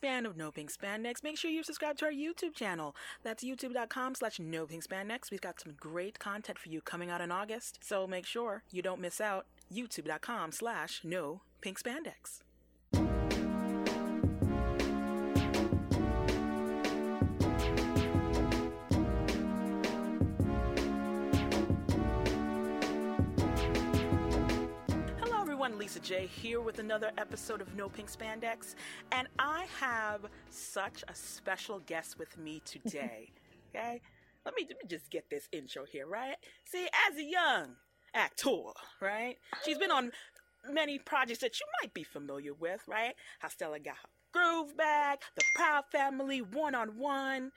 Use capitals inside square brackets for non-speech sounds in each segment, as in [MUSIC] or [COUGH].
fan of No Pink Spandex, make sure you subscribe to our YouTube channel. That's youtube.com slash No Pink Spandex. We've got some great content for you coming out in August, so make sure you don't miss out. youtube.com slash No Pink Spandex. Lisa J here with another episode of No Pink Spandex, and I have such a special guest with me today. [LAUGHS] okay, let me let me just get this intro here, right? See, as a young actor, right? She's been on many projects that you might be familiar with, right? How Stella got her groove back, The Proud Family, One on One,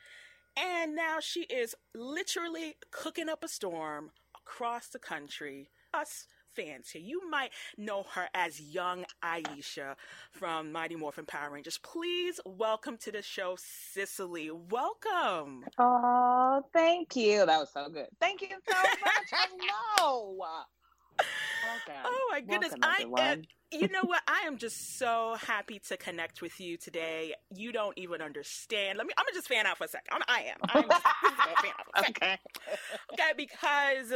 and now she is literally cooking up a storm across the country. Us fans here, you might know her as young Aisha from Mighty Morphin Power Rangers. Please welcome to the show, Cicely. Welcome. Oh, thank you. That was so good. Thank you so much. [LAUGHS] Hello. Welcome. Oh my goodness. Welcome, I am, you know what? [LAUGHS] I am just so happy to connect with you today. You don't even understand. Let me I'm gonna just fan out for a second. I'm, I am. I'm just, just fan out for a second. [LAUGHS] okay. Okay, because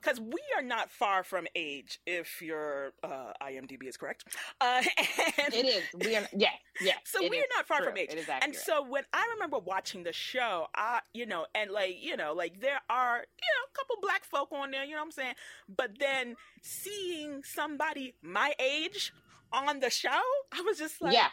because we are not far from age, if your uh, IMDb is correct. Uh, [LAUGHS] and It is. We are. Yeah. Yeah. [LAUGHS] So we're not far true. from age. It is And so when I remember watching the show, I, you know, and like, you know, like there are, you know, a couple black folk on there, you know what I'm saying? But then seeing somebody my age on the show, I was just like, Yeah.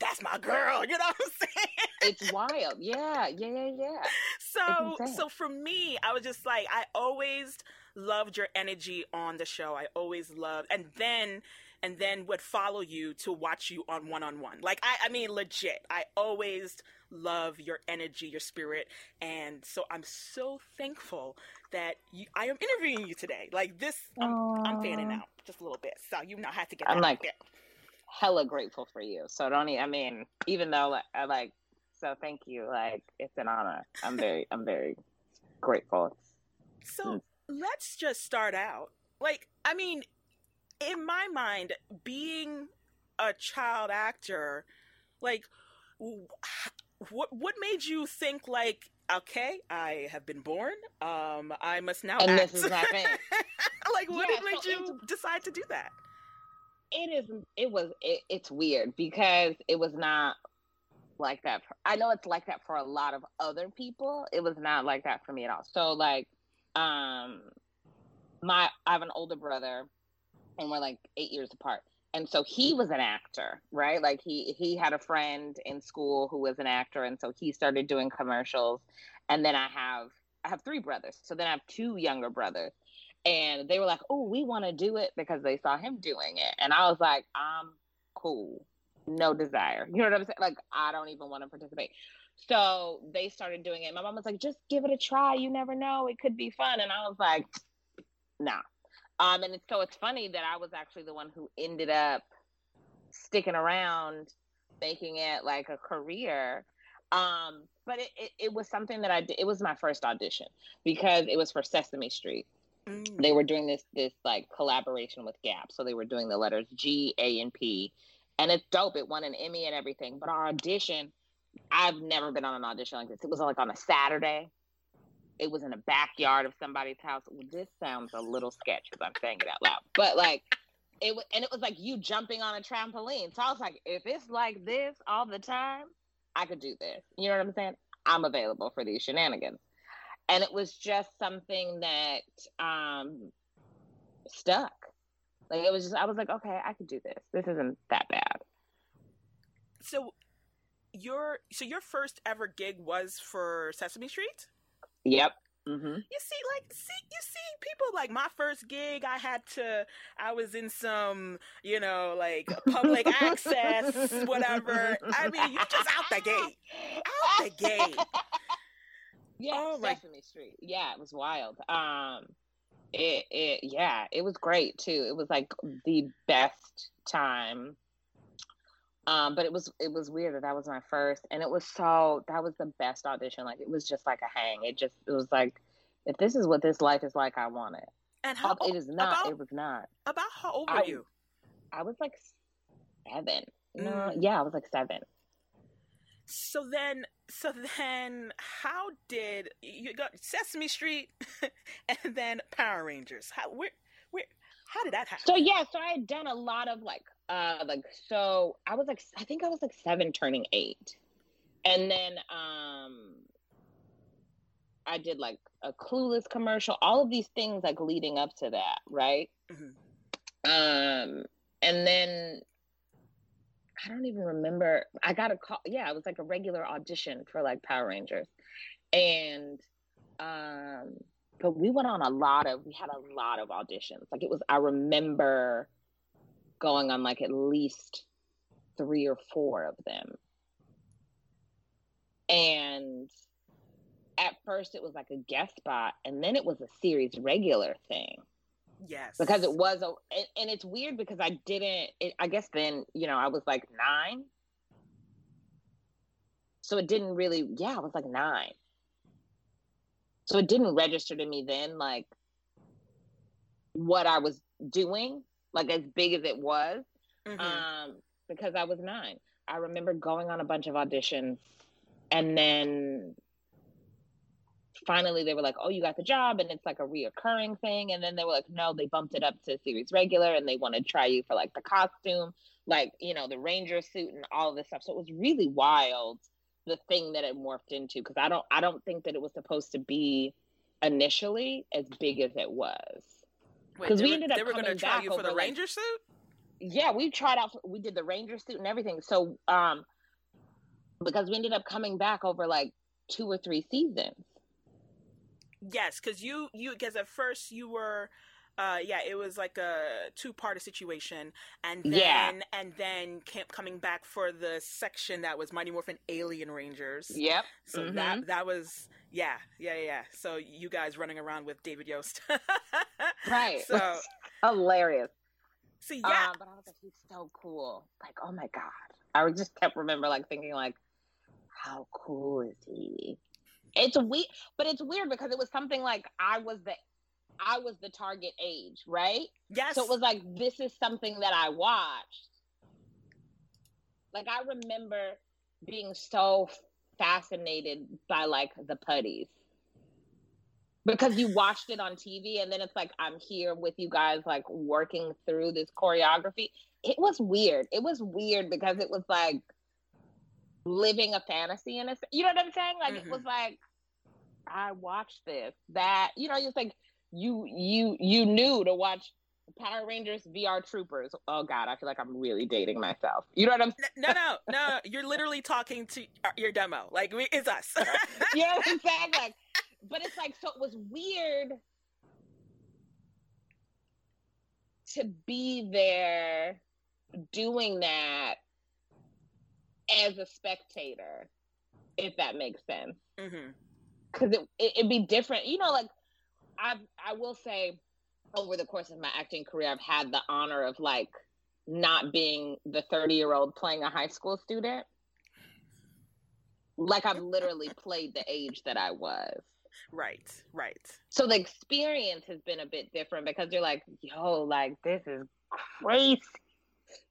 That's my girl, you know what I'm saying? it's wild. Yeah. Yeah. Yeah. Yeah. So, so for me, I was just like, I always loved your energy on the show. I always loved, and then, and then would follow you to watch you on one on one. Like, I, I mean, legit. I always love your energy, your spirit, and so I'm so thankful that you, I am interviewing you today. Like this, I'm, I'm fanning out just a little bit, so you know how to get. I'm like- there. Hella grateful for you. So don't. I mean, even though like, I like. So thank you. Like it's an honor. I'm very. I'm very grateful. So let's just start out. Like, I mean, in my mind, being a child actor, like, what what made you think like, okay, I have been born, um, I must now And act. this is thing. [LAUGHS] like, what Yeah, did made so you decide to do that? It is it was it, it's weird because it was not like that for, i know it's like that for a lot of other people. It was not like that for me at all. So like um my i have an older brother and we're like eight years apart. And so he was an actor right? Like he he had a friend in school who was an actor. And so he started doing commercials. And then i have i have three brothers. So then i have two younger brothers and they were like, "Oh, we want to do it because they saw him doing it," and I was like, "I'm cool, no desire." You know what I'm saying? Like, I don't even want to participate. So they started doing it. My mom was like, "Just give it a try. You never know; it could be fun." And I was like, "Nah." Um, and so it's funny that I was actually the one who ended up sticking around, making it like a career. Um, but it, it, it was something that I did. It was my first audition because it was for Sesame Street Mm. they were doing this this like collaboration with Gap. So they were doing the letters G, A, and P. And it's dope. It won an Emmy and everything. But our audition, I've never been on an audition like this. It was like on a Saturday. It was in the backyard of somebody's house. Well, this sounds a little sketch because I'm saying it out loud. But like it was and it was like you jumping on a trampoline. So I was like, if it's like this all the time, I could do this. You know what I'm saying? I'm available for these shenanigans and it was just something that um stuck like it was just i was like okay i could do this this isn't that bad So your so your first ever gig was for Sesame Street. yep hmm You see, like, see, you see, people like my first gig. I had to. I was in some, you know, like public [LAUGHS] access, whatever. I mean, you just out the gate, out the gate. Yeah Oh, sesame street. Yeah it was wild. Um it it yeah it was great too. It was like the best time. Um but it was it was weird that that was my first and it was so that was the best audition. Like it was just like a hang. It just it was like if this is what this life is like i want it. And how it is not about it was not. about how old I- you? i was like seven. No, Mm. yeah, I was like seven. So then, so then, how did you got Sesame Street [LAUGHS] and then Power Rangers? How where where how did that happen? So yeah, so I had done a lot of like uh like so I was like I think I was like seven turning eight. And then um I did like a clueless commercial, all of these things like leading up to that, right? Mhm. Um and then I don't even remember. I got a call. Yeah, it was like a regular audition for like Power Rangers. And um but we went on a lot of we had a lot of auditions. Like it was I remember going on like at least 3 or 4 of them. And at first it was like a guest spot and then it was a series regular thing yes, because it was a and, and it's weird because i didn't it, i guess then you know i was like nine. So it didn't really yeah i was like nine. So it didn't register to me then like what i was doing like as big as it was Mhm. um because i was nine. I remember going on a bunch of auditions and then finally they were like oh you got the job and it's like a reoccurring thing and then they were like no they bumped it up to series regular and they want to try you for like the costume like you know the ranger suit and all of this stuff. So it was really wild the thing that it morphed into because i don't i don't think that it was supposed to be initially as big as it was. Because we ended up they were gonna coming try back you for the like- Ranger suit. yeah we tried out we did the ranger suit and everything. So um because we ended up coming back over like two or three seasons Yes, because you you because at first you were. Uh, yeah, it was like a two-part situation, and then Yeah. and then came, coming back for the section that was Mighty Morphin Alien Rangers. yep So Mhm. that that was yeah yeah yeah. So you guys running around with David Yost, [LAUGHS] right So [LAUGHS] hilarious so yeah, Um, but I was like, he's so cool. Like, oh my god. I just kept remember like thinking like, how cool is he? It's weird, but it's weird because it was something like I was the, I was the target age, right? yes. So it was like this is something that I watched. Like I remember being so fascinated by like the putties. Because you watched it on TV and then it's like I'm here with you guys like working through this choreography. It was weird. It was weird because it was like living a fantasy in a you know what I'm saying? Like Mhm. it was like I watched this. That you know, it's like you you you knew to watch Power Rangers VR Troopers. Oh God, I feel like I'm really dating myself. You know what I'm N- no no [LAUGHS] no. You're literally talking to your demo. Like we, it's us. [LAUGHS] yeah, know what I'm saying? Like, [LAUGHS] but it's like so it was weird to be there doing that as a spectator, if that makes sense. Mm-hmm. because it, it it'd be different. You know, like I I will say, over the course of my acting career, I've had the honor of like not being the thirty year old playing a high school student. Like I've literally [LAUGHS] played the age that I was. Right right. So the experience has been a bit different because you're like, yo, like this is crazy.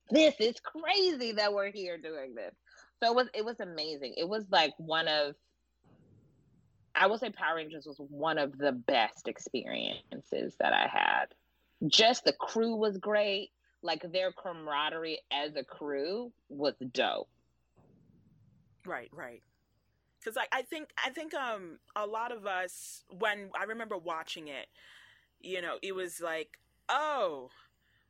This is crazy that we're here doing this. So it was it was amazing. It was like one of I will say Power Rangers was one of the best experiences that I had. Just the crew was great. Like their camaraderie as a crew was dope. Right, right. Because I, I think I think um a lot of us when I remember watching it, you know, it was like, oh,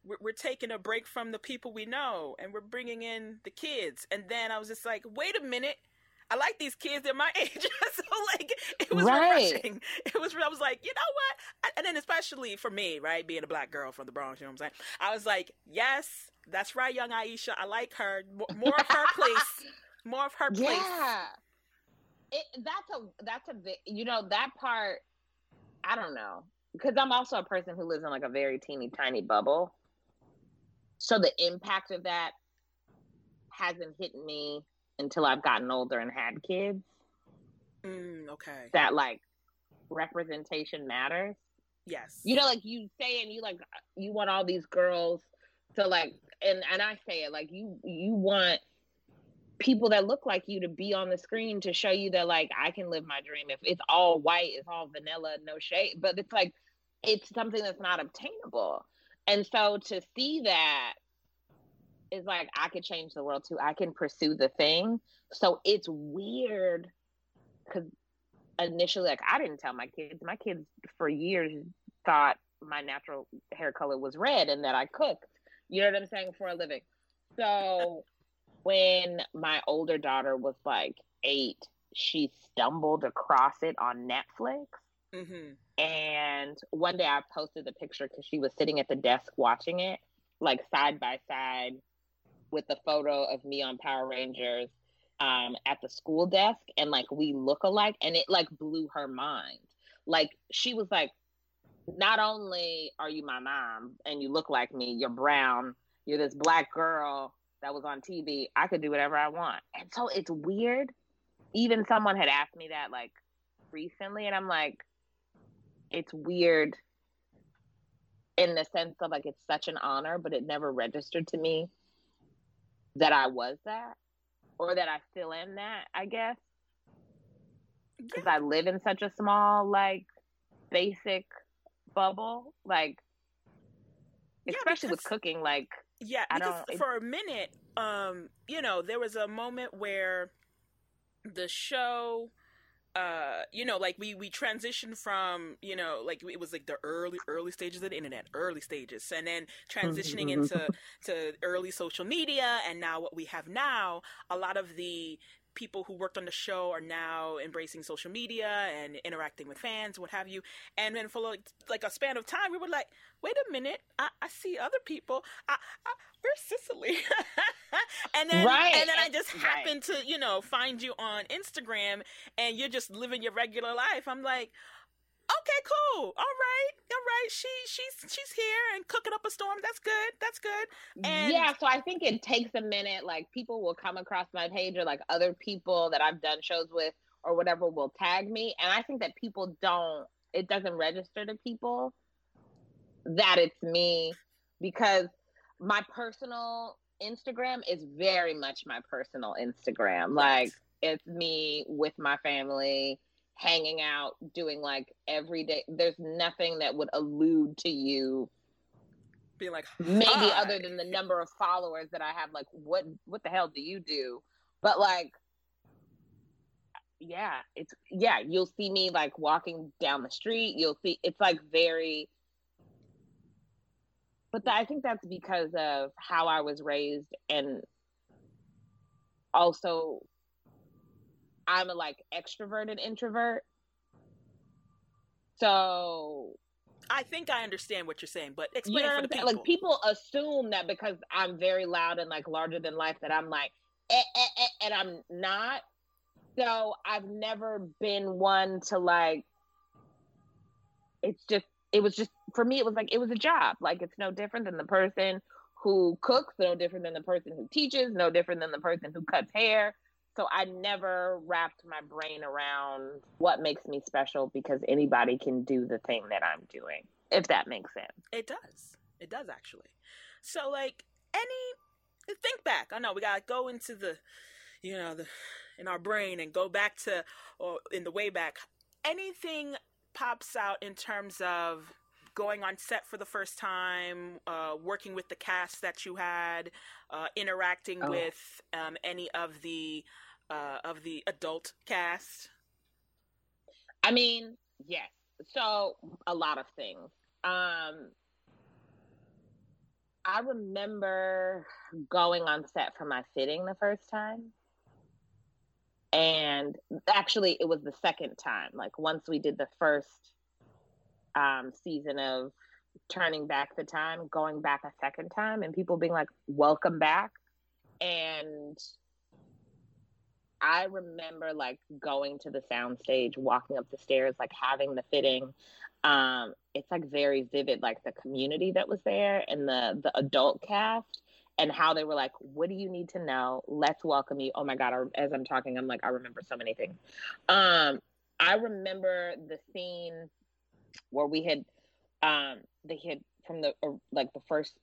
we're, we're taking a break from the people we know and we're bringing in the kids, and then I was just like, wait a minute. I like these kids; they're my [LAUGHS] age, so like it was Right. refreshing. [LAUGHS] It was. I was like, you know what? And then especially for me, right, being a black girl from the Bronx, you know what I'm saying? I was like, yes, that's right, young Aisha. I like her. More, more of her [LAUGHS] place. More of her place. Yeah. It, that's a that's a you know that part I don't know because I'm also a person who lives in like a very teeny tiny bubble. So the impact of that hasn't hit me until I've gotten older and had kids. Mm, okay. That like representation matters. Yes. You know, like you say, and you like you want all these girls to like and and I say it like you you want people that look like you to be on the screen to show you that like I can live my dream. If it's all white, it's all vanilla, no shade, but it's like it's something that's not obtainable. And so to see that is like I could change the world too. I can pursue the thing. So it's weird because initially, like I didn't tell my kids. My kids for years thought my natural hair color was red and that I cooked. You know what I'm saying for a living. So when my older daughter was like eight, she stumbled across it on Netflix. Mm-hmm. And one day I posted the picture because she was sitting at the desk watching it, like side by side with the photo of me on Power Rangers um, at the school desk, and like we look alike, and it like blew her mind. Like she was like, "Not only are you my mom and you look like me, you're brown, you're this black girl that was on TV. I could do whatever I want." And so it's weird. Even someone had asked me that like recently, and I'm like, it's weird in the sense of like it's such an honor, but it never registered to me that I was that or that I still am that, I guess. Because yeah. I live in such a small, like, basic bubble. Like, yeah, especially because, with cooking, like, yeah, I because don't, for a minute, um, you know, there was a moment where the show uh, you know, like we we transitioned from, you know, like it was like the early early stages of the internet, early stages, and then transitioning mm-hmm. into to early social media, and now what we have now, a lot of the people who worked on the show are now embracing social media and interacting with fans, what have you. And then for like, like a span of time, we were like, wait a minute, I, I see other people. I, I, where's Cicely? [LAUGHS] and then right. and then I just happened right. to, you know, find you on Instagram and you're just living your regular life. I'm like, okay, cool. All right, all right. She she's she's here and cooking up a storm. That's good. That's good. And yeah, so I think it takes a minute. Like people will come across my page or like other people that I've done shows with or whatever will tag me, and I think that people don't. It doesn't register to people that it's me because my personal Instagram is very much my personal Instagram. Like it's me with my family hanging out, doing like every day. There's nothing that would allude to you being like maybe other than the number of followers that I have. Like, what what the hell do you do? But like, yeah, it's yeah. You'll see me like walking down the street. You'll see it's like very. But I think that's because of how I was raised and also I'm a like extroverted introvert. So I think I understand what you're saying, but explain you know for the people. Like people assume that because I'm very loud and like larger than life that I'm like eh, eh, eh, and I'm not. So I've never been one to like it's just it was just for me it was like it was a job. Like it's no different than the person who cooks, no different than the person who teaches, no different than the person who cuts hair, so I never wrapped my brain around what makes me special because anybody can do the thing that I'm doing, if that makes sense. It does. It does actually. So like any think back. I know we gotta go into the you know, the in our brain and go back to or in the way back. Anything pops out in terms of going on set for the first time, uh, working with the cast that you had, uh, interacting oh. with um, any of the uh, of the adult cast? I mean, yes. So a lot of things. Um, I remember going on set for my fitting the first time. And actually, it was the second time. Like, once we did the first um, season of Turning Back the Time, going back a second time, and people being like, Welcome back. And I remember like going to the soundstage, walking up the stairs, like having the fitting. Um, it's like very vivid, like the community that was there and the the adult cast and how they were like, "What do you need to know? Let's welcome you." Oh my god! I, as I'm talking, I'm like, I remember so many things. Um, I remember the scene where we had, um, they had from the uh, like the first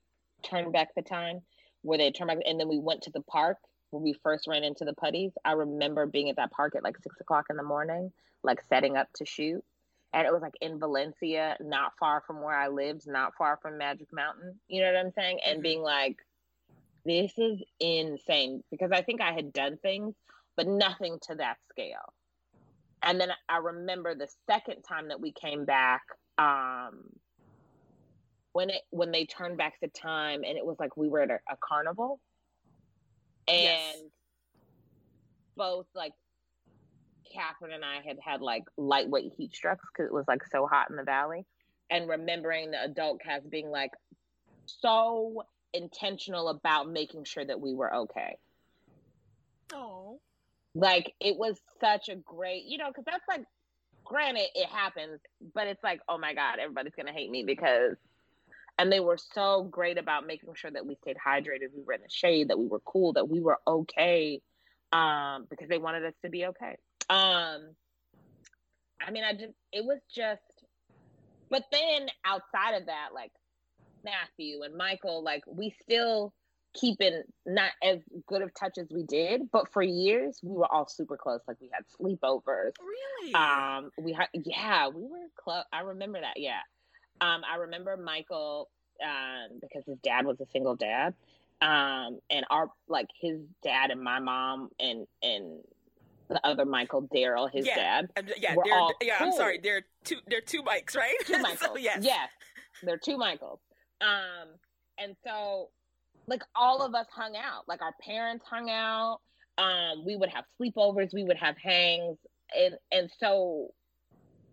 turn back the time where they turned back, and then we went to the park where we first ran into the putties. I remember being at that park at like six o'clock in the morning, like setting up to shoot. And it was like in Valencia, not far from where I lived, not far from Magic Mountain. You know what I'm saying? And mm-hmm. being like, this is insane because I think I had done things, but nothing to that scale. And then I remember the second time that we came back, um, when it when they turned back the time and it was like we were at a, a carnival and yes. both like Catherine and I had had like lightweight heat strokes because it was like so hot in the valley, and remembering the adult cast being like so intentional about making sure that we were okay. Oh, like it was such a great, you know, because that's like, granted, it happens, but it's like, oh my god, everybody's gonna hate me because and they were so great about making sure that we stayed hydrated we were in the shade that we were cool that we were okay um, because they wanted us to be okay. Um i mean i just it was just but then outside of that like matthew and michael like we still keep keeping not as good of touch as we did but for years we were all super close like we had sleepovers. Really? Um we had yeah we were close i remember that yeah um, I remember Michael um, because his dad was a single dad, um, and our like his dad and my mom and and the other Michael Daryl, his yeah. dad. Um, yeah, were all yeah. Cool. I'm sorry. They're two. They're two Mikes, right? Two [LAUGHS] Michaels. so, yes. Yes, they're two Michaels. Um, and so like all of us hung out. Like our parents hung out. Um, we would have sleepovers. We would have hangs, and and so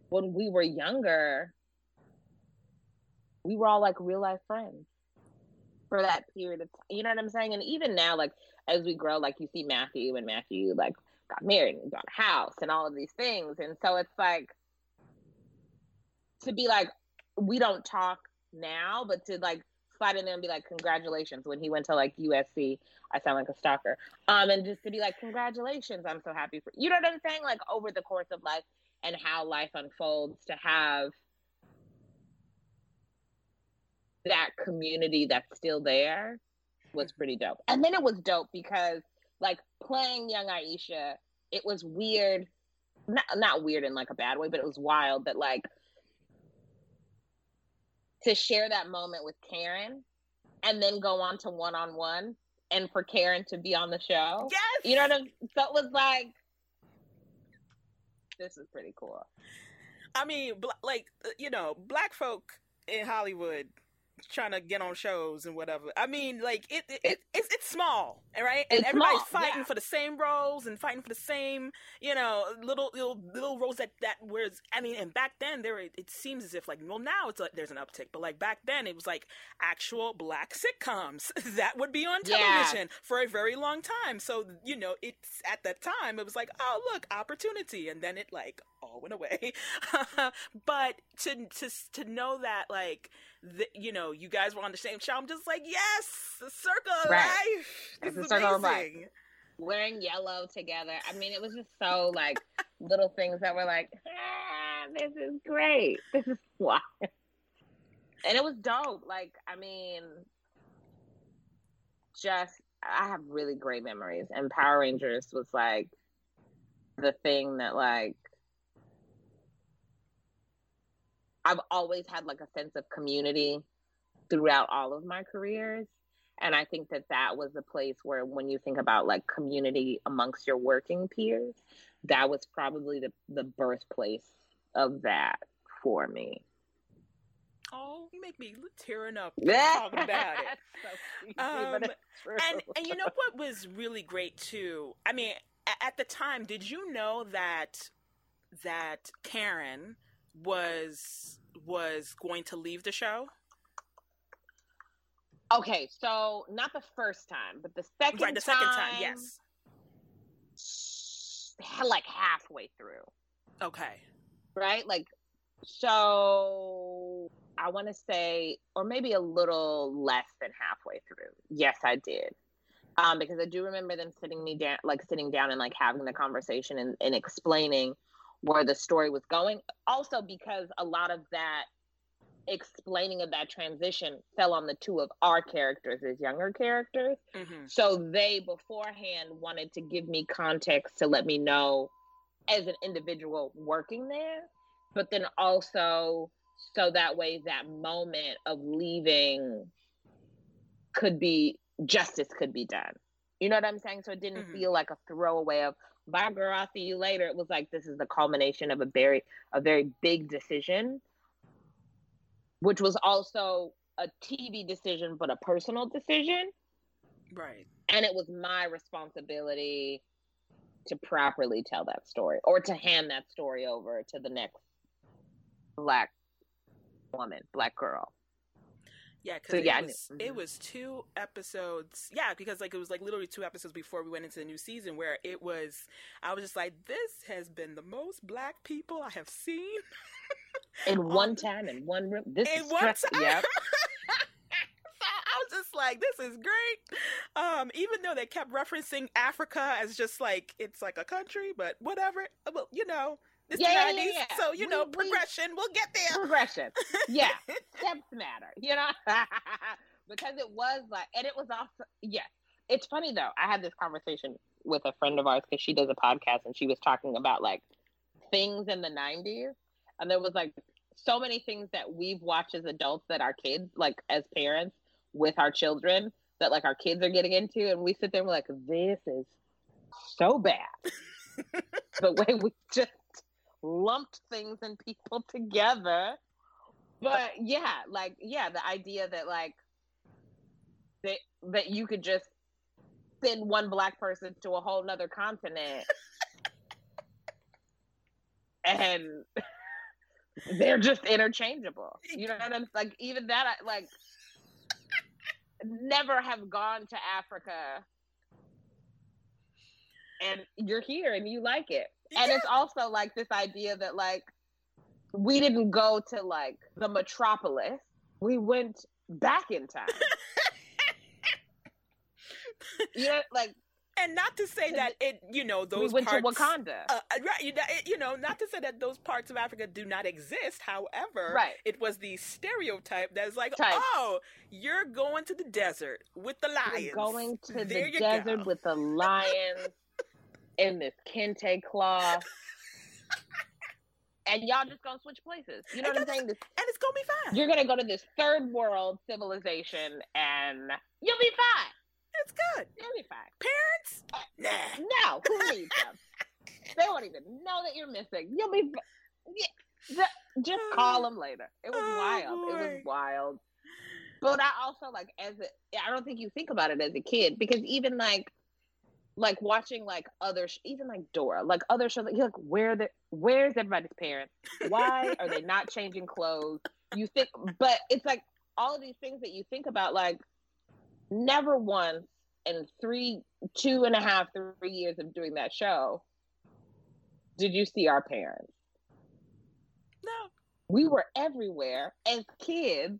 when we were younger, we were all like real life friends for that period of time. You know what I'm saying? And even now, like as we grow, like you see Matthew and Matthew like got married and got a house and all of these things. And so it's like to be like, we don't talk now, but to like slide in there and be like, congratulations. When he went to like USC, I sound like a stalker. Um, and just to be like, congratulations, I'm so happy for you know what I'm saying? Like over the course of life and how life unfolds to have that community that's still there was mm-hmm. pretty dope. And then it was dope because like playing young Aisha, it was weird. Not not weird in like a bad way, but it was wild that like to share that moment with Karan and then go on to one on one and for Karan to be on the show. Yes. You know what I'm so it was like this is pretty cool. I mean, like you know, black folk in Hollywood trying to get on shows and whatever. I mean, like it, it, it it's it's small, right? And everybody's small, fighting yeah. for the same roles and fighting for the same, you know, little little little roles that that was. I mean, and back then there it seems as if like well now it's like there's an uptick, but like back then it was like actual black sitcoms [LAUGHS] that would be on television yeah. for a very long time. So you know, it's at that time it was like oh look opportunity, and then it like all went away. [LAUGHS] but to to to know that like the, you know, you guys were on the same show. I'm just like, yes, the circle of right. life. This it's is circle of life. Wearing yellow together. I mean, it was just so like [LAUGHS] little things that were like, ah, this is great. This is [LAUGHS] wild. And it was dope. Like, I mean, just I have really great memories. And Power Rangers was like the thing that like I've always had like a sense of community throughout all of my careers. And I think that that was a place where, when you think about like community amongst your working peers, that was probably the, the birthplace of that for me. Oh, you make me tearing up [LAUGHS] talking about it. so um, and and you know what was really great too? I mean, at the time, did you know that that Karan was was going to leave the show? Okay, so not the first time, but the second right, the time, second time, yes. Like halfway through. Okay. Right? Like so I want to say or maybe a little less than halfway through. Yes, I did. Um, because I do remember them sitting me down like sitting down and like having the conversation and, and explaining where the story was going. Also, because a lot of that explaining of that transition fell on the two of our characters as younger characters. Mm-hmm. So they beforehand wanted to give me context to let me know as an individual working there, but then also so that way that moment of leaving could be justice could be done. You know what I'm saying? So it didn't Mhm. feel like a throwaway of bye girl, I'll see you later. It was like this is the culmination of a very a very big decision, which was also a TV decision, but a personal decision. Right. And it was my responsibility to properly tell that story or to hand that story over to the next black woman, black girl. Yeah, because So, it yeah, was it mhm. was two episodes. Yeah, because like it was like literally two episodes before we went into the new season where it was. I was just like, this has been the most black people I have seen [LAUGHS] In one On- time, in one room. This in is one stress- time. Yep. I was just like, this is great. Um, even though they kept referencing Africa as just like it's like a country, but whatever. Well, you know, it's Yeah, the yeah, yeah, yeah. so you We- know, progression. We'll get there. Progression. Yeah. [LAUGHS] Steps matter, you know? [LAUGHS] because it was like, and it was also, yes. It's funny though. I had this conversation with a friend of ours because she does a podcast and she was talking about like things in the 90s. And there was like so many things that we've watched as adults that our kids, like as parents with our children, that like our kids are getting into. And we sit there and we're like, this is so bad. [LAUGHS] the way we just lumped things and people [LAUGHS] together. But yeah, like yeah, the idea that like that that you could just send one black person to a whole nother continent [LAUGHS] and [LAUGHS] they're just interchangeable. You know what I'm like even that I like never have gone to Africa and you're here and you like it. And it's also like this idea that like we didn't go to like the metropolis. We went back in time. [LAUGHS] you know, like and not to say that it, you know, we those went parts. to Wakanda. Uh, uh, right, you know, it- you know, not to say that those parts of Africa do not exist. However, Right. it was the stereotype that's like, Type. oh, you're going to the desert with the lions. We're going to There the desert go. with the [LAUGHS] lions in this kente cloth. and y'all just gonna switch places. You know And what I'm saying? This, and it's gonna be fine. you're gonna go to this third world civilization and you'll be fine. it's good. You'll be fine. Parents, uh, nah. No, who [LAUGHS] needs them? they won't even know that you're missing. You'll be yeah, just oh. call them later. It was Oh, wild. It was wild. But I also like as a, I don't think you think about it as a kid because even like like watching like other sh- even like Dora like other shows you're like where the where's everybody's parents? Why are they not changing clothes? You think but it's like all of these things that you think about like never once in three two and a half three years of doing that show did you see our parents. No, we were everywhere as kids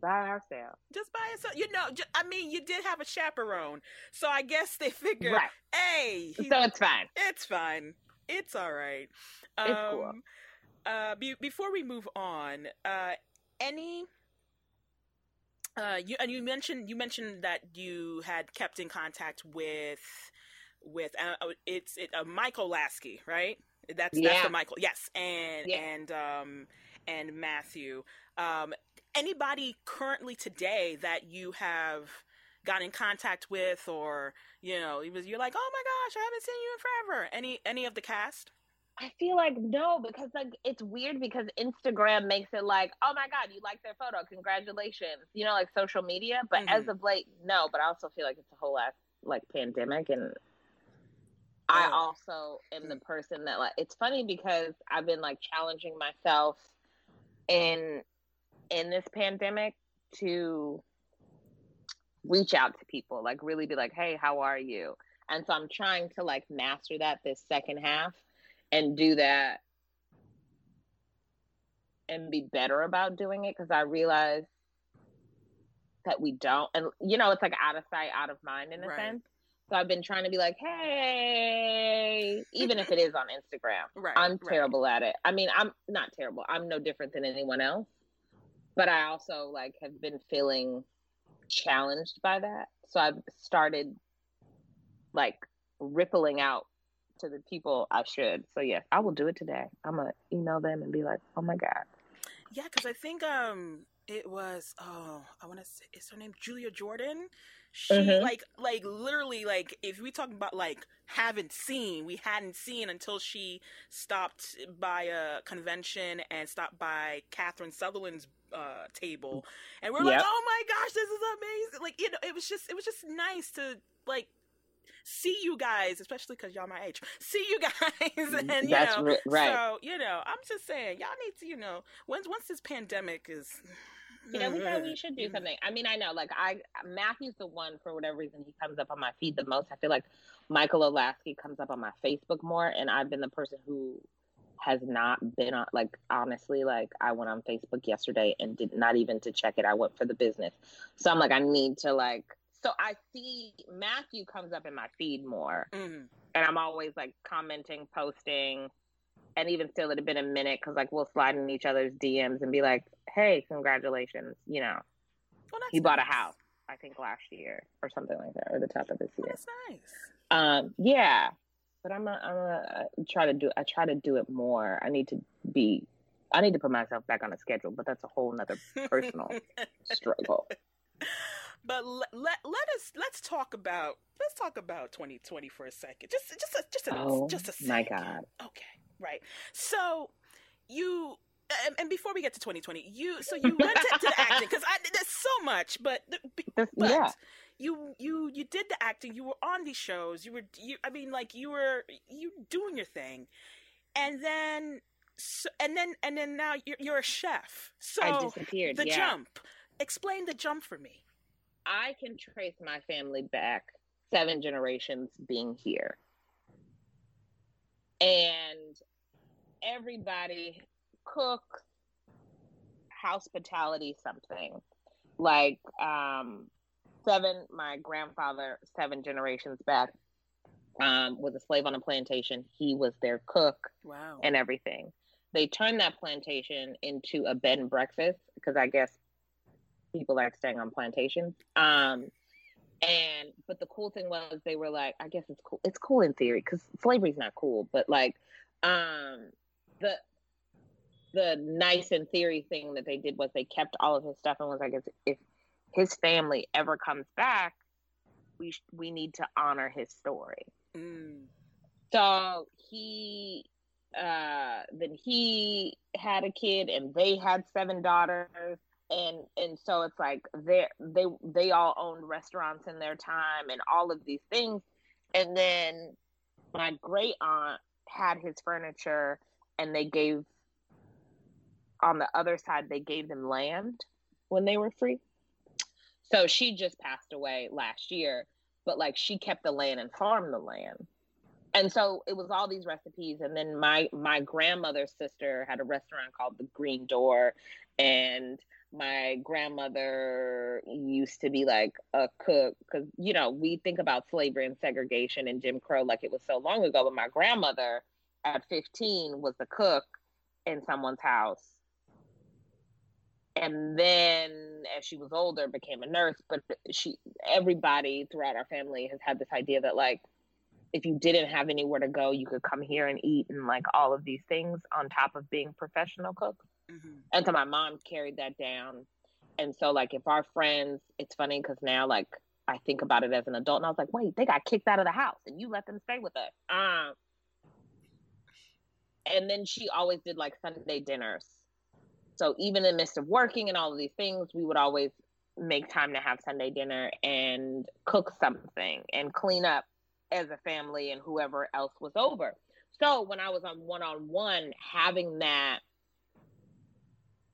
by ourselves just by yourself. You know, ju- I mean, you did have a chaperone, so I guess they figured, right hey, he- so it's fine It's fine. It's all right. It's cool. Um, uh, be- before we move on, uh, any. Uh, you and you mentioned you mentioned that you had kept in contact with with uh, uh, it's it uh, Michael Lasky, right? That's that's the Michael. Yes, and Yeah. and um and Matthew. Um, anybody currently today that you have got in contact with, or you know, it was you're like, oh my gosh, I haven't seen you in forever. Any any of the cast? I feel like no, because like it's weird because Instagram makes it like, oh my god, you like their photo, congratulations, you know, like social media. But as Mhm. of late, no. But I also feel like it's a whole ass like pandemic, and I also am the person that like. It's funny because I've been like challenging myself in in this pandemic to reach out to people, like really be like, hey, how are you? And so I'm trying to like master that this second half and do that and be better about doing it because I realize that we don't. And, you know, it's like out of sight, out of mind in a Right. sense. So I've been trying to be like, hey, even if it is on Instagram. [LAUGHS] Right. I'm right. terrible at it. I mean, I'm not terrible. I'm no different than anyone else. But I also like have been feeling challenged by that. So I've started like rippling out to the people I should. So yeah, I will do it today. I'm gonna email them and be like, "Oh my god." Yeah, because I think um it was oh I want to say is her name Julia Jordan. She mm-hmm. like like literally like if we talk about like haven't seen we hadn't seen until she stopped by a convention and stopped by Catherine Sutherland's uh, table and we're yep. like oh my gosh this is amazing like you know it was just it was just nice to like see you guys, especially because y'all my age. See you [LAUGHS] guys, mm, and you That's know, right. So you know, I'm just saying, y'all need to, you know, once once this pandemic is. You know, we we should do something. I mean, I know, like I Matthew's the one for whatever reason he comes up on my feed the most. I feel like Michael O'Laskey comes up on my Facebook more, and I've been the person who has not been on like honestly like i went on facebook yesterday and did not even to check it i went for the business so i'm like i need to like so I see Matthew comes up in my feed more, mm-hmm. and I'm always like commenting, posting, and even still, it'd been a minute because like we'll slide in each other's DMs and be like, "Hey, congratulations!" You know, well, he bought a house. I think last year or something like that, or the top of this year. That's nice. Um, yeah, but I'm a, I'm a I try to do I try to do it more. I need to be I need to put myself back on a schedule, but that's a whole nother personal [LAUGHS] struggle. But let, let, let us let's talk about let's talk about 2020 for a second. Just just a, just a, oh, just a second. My God. Okay, right. So you and, and, before we get to 2020, you so you went to, to the acting because there's so much, but, but yeah. you you you did the acting. You were on these shows. You were you. I mean, like you were you doing your thing, and then so, and then and then now you're, you're a chef. So I disappeared. The yeah. jump. Explain the jump for me. I can trace my family back seven generations being here. And everybody cooks hospitality something. Like um seven my grandfather seven generations back um was a slave on a plantation. He was their cook wow. and everything. They turned that plantation into a bed and breakfast because I guess people like staying on plantations. Um, and but the cool thing was they were like, I guess it's cool. It's cool in theory because slavery's not cool, but like, um, the the nice in theory thing that they did was they kept all of his stuff and was like, if, if his family ever comes back, we sh- we need to honor his story. Mm. So he uh then he had a kid and they had seven daughters and and so it's like they they they all owned restaurants in their time and all of these things and then my great aunt had his furniture and they gave on the other side they gave them land when they were free. So she just passed away last year but like she kept the land and farmed the land. And so it was all these recipes and then my my grandmother's sister had a restaurant called the green door and my grandmother used to be like a cook because you know we think about slavery and segregation and jim crow like it was so long ago but my grandmother at 15 was a cook in someone's house and then as she was older became a nurse but she everybody throughout our family has had this idea that like if you didn't have anywhere to go you could come here and eat and like all of these things on top of being professional cook Mm-hmm. And so my mom carried that down. And so, like, if our friends, it's funny because now, like, I think about it as an adult, and I was like, wait, they got kicked out of the house, and you let them stay with us. Um, and then she always did like Sunday dinners. So even in the midst of working and all of these things, we would always make time to have Sunday dinner and cook something and clean up as a family and whoever else was over. So when I was on one on one, having that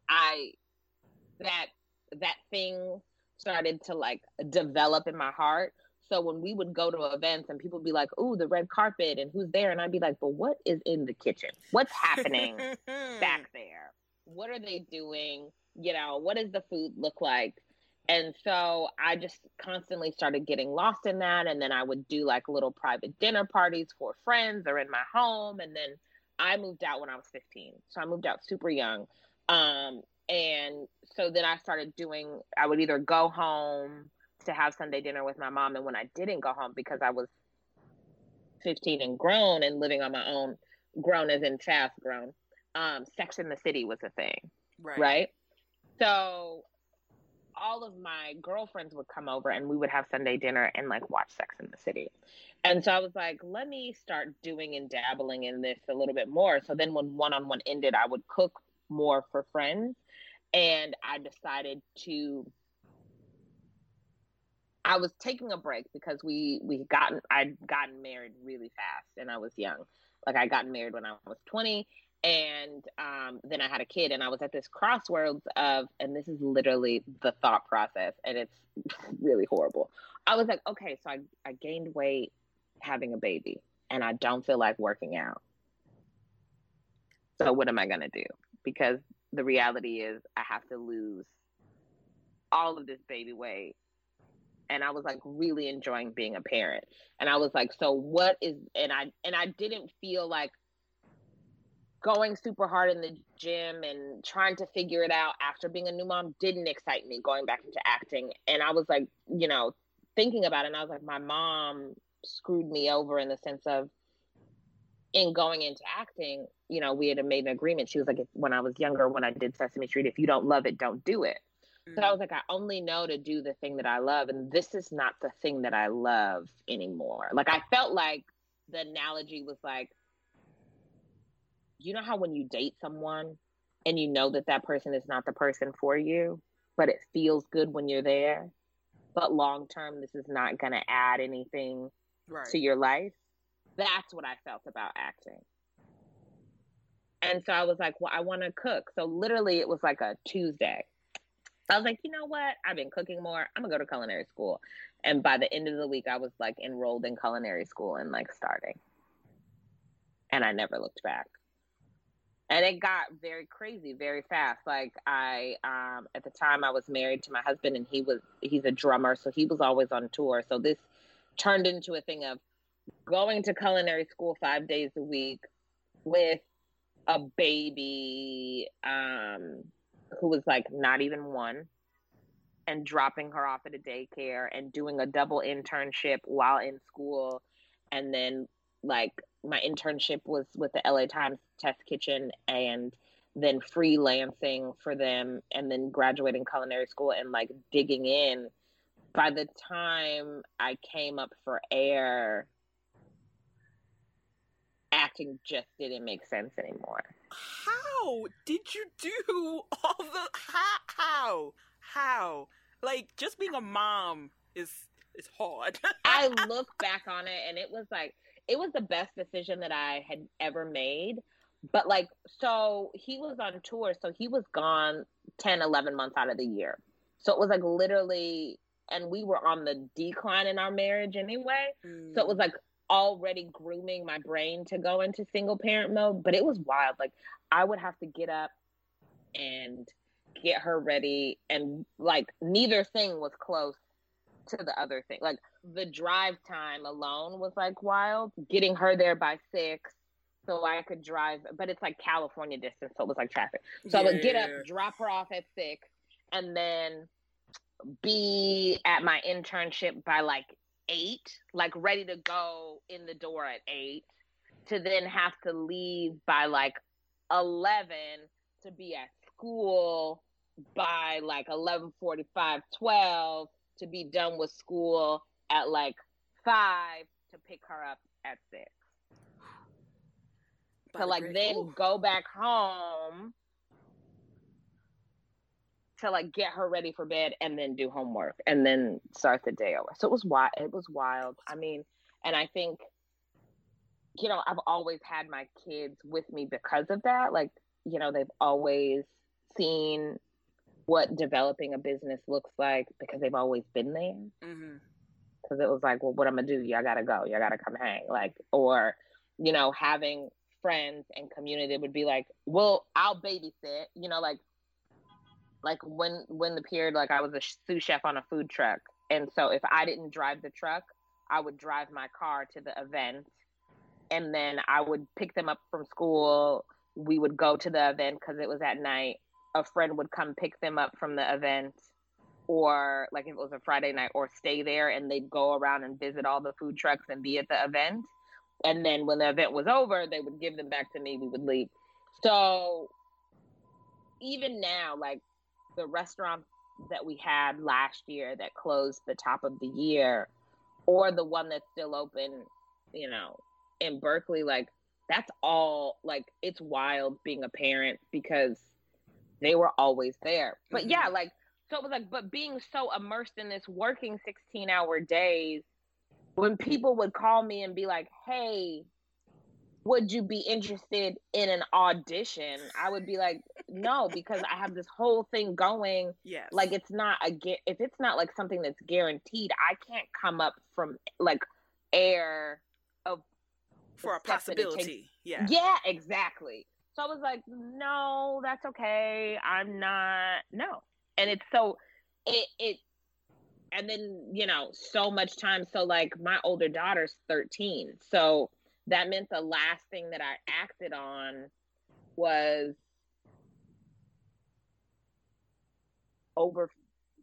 I that that thing started to like develop in my heart. So when we would go to events and people would be like, "Oh, the red carpet and who's there?" and I'd be like, "But what is in the kitchen? What's happening [LAUGHS] back there? What are they doing? You know, what does the food look like?" And so I just constantly started getting lost in that and then I would do like little private dinner parties for friends or in my home and then I moved out when I was 15. So I moved out super young. Um, and so then I started doing. I would either go home to have Sunday dinner with my mom, and when I didn't go home because I was 15 and grown and living on my own, grown as in fast grown, um, Sex in the City was a thing, right? right? So all of my girlfriends would come over and we would have Sunday dinner and like watch Sex in the City. And so I was like, let me start doing and dabbling in this a little bit more. So then when one on one ended, I would cook more for friends. And I decided to I was taking a break because we we gotten I'd gotten married really fast and I was young. Like I got married when I was 20 and um, then I had a kid and I was at this crossroads of and this is literally the thought process and it's [LAUGHS] really horrible. I was like, okay, so I, I gained weight having a baby and I don't feel like working out. So what am I gonna do? Because the reality is I have to lose all of this baby weight and I was like really enjoying being a parent. And I was like, so what is and I and I didn't feel like going super hard in the gym and trying to figure it out after being a new mom didn't excite me going back into acting. And I was like, you know, thinking about it and I was like, my mom screwed me over in the sense of in going into acting, you know, we had made an agreement. She was like, when I was younger, when I did Sesame Street, if you don't love it, don't do it. So I mm. was like, I only know to do the thing that I love. And this is not the thing that I love anymore. Like, I felt like the analogy was like, you know how when you date someone and you know that that person is not the person for you, but it feels good when you're there, but long term, this is not going to add anything right. to your life? That's what I felt about acting. And so I was like, well, I want to cook. So literally, it was like a Tuesday I was like, you know what? I've been cooking more. I'm gonna go to culinary school. And by the end of the week, I was like enrolled in culinary school and like starting. And I never looked back. And it got very crazy very fast. Like I um at the time I was married to my husband and he was he's a drummer, so he was always on tour. So this turned into a thing of going to culinary school 5 days a week with a baby um who was like not even one and dropping her off at a daycare and doing a double internship while in school and then like my internship was with the LA Times test kitchen and then freelancing for them and then graduating culinary school and like digging in by the time I came up for air acting just didn't make sense anymore. How did you do [LAUGHS] all the how how how like just being a mom is is hard. [LAUGHS] I look back on it and it was like it was the best decision that I had ever made. But like so he was on tour so he was gone 10 11 months out of the year. So it was like literally and we were on the decline in our marriage anyway. Mm. So it was like already grooming my brain to go into single parent mode, but it was wild. Like I would have to get up and get her ready and like neither thing was close to the other thing. Like the drive time alone was like wild. Getting her there by 6 so I could drive, but it's like California distance, so it was like traffic. So yeah. I would get up, drop her off at 6 and then be at my internship by like eight, like ready to go in the door at eight, to then have to leave by like 11 to be at school by like 11 45 12 to be done with school at like 5 to pick her up at 6 to like then go back home to like get her ready for bed and then do homework and then start the day over. So it was wild. It was wild. I mean, and I think, you know, I've always had my kids with me because of that. Like, you know, they've always seen what developing a business looks like because they've always been there. Mm-hmm. Because it was like, well, what I'm gonna do? Y'all gotta go. Y'all gotta come hang. Like, or, you know, having friends and community would be like, well, I'll babysit. You know, like like when when the period like I was a sous chef on a food truck, and so if I didn't drive the truck, I would drive my car to the event, and then I would pick them up from school. We would go to the event because it was at night, a friend would come pick them up from the event or like if it was a Friday night or stay there and they'd go around and visit all the food trucks and be at the event. And then when the event was over, they would give them back to me. We would leave. So even now, like the restaurant that we had last year that closed the top of the year, or the one that's still open, you know, in Berkeley, like that's all like it's wild being a parent because they were always there. But mm-hmm. yeah, like so it was like, but being so immersed in this working 16 hour days, when people would call me and be like, hey, would you be interested in an audition? I would be like, no, [LAUGHS] because I have this whole thing going. Yes. Like it's not a if it's not like something that's guaranteed, I can't come up from like air of for a possibility. Yeah. Yeah, exactly. So I was like, no, that's okay. I'm not no. And it's so it it and then, you know, so much time. So like my older daughter's 13. So that meant the last thing that I acted on was over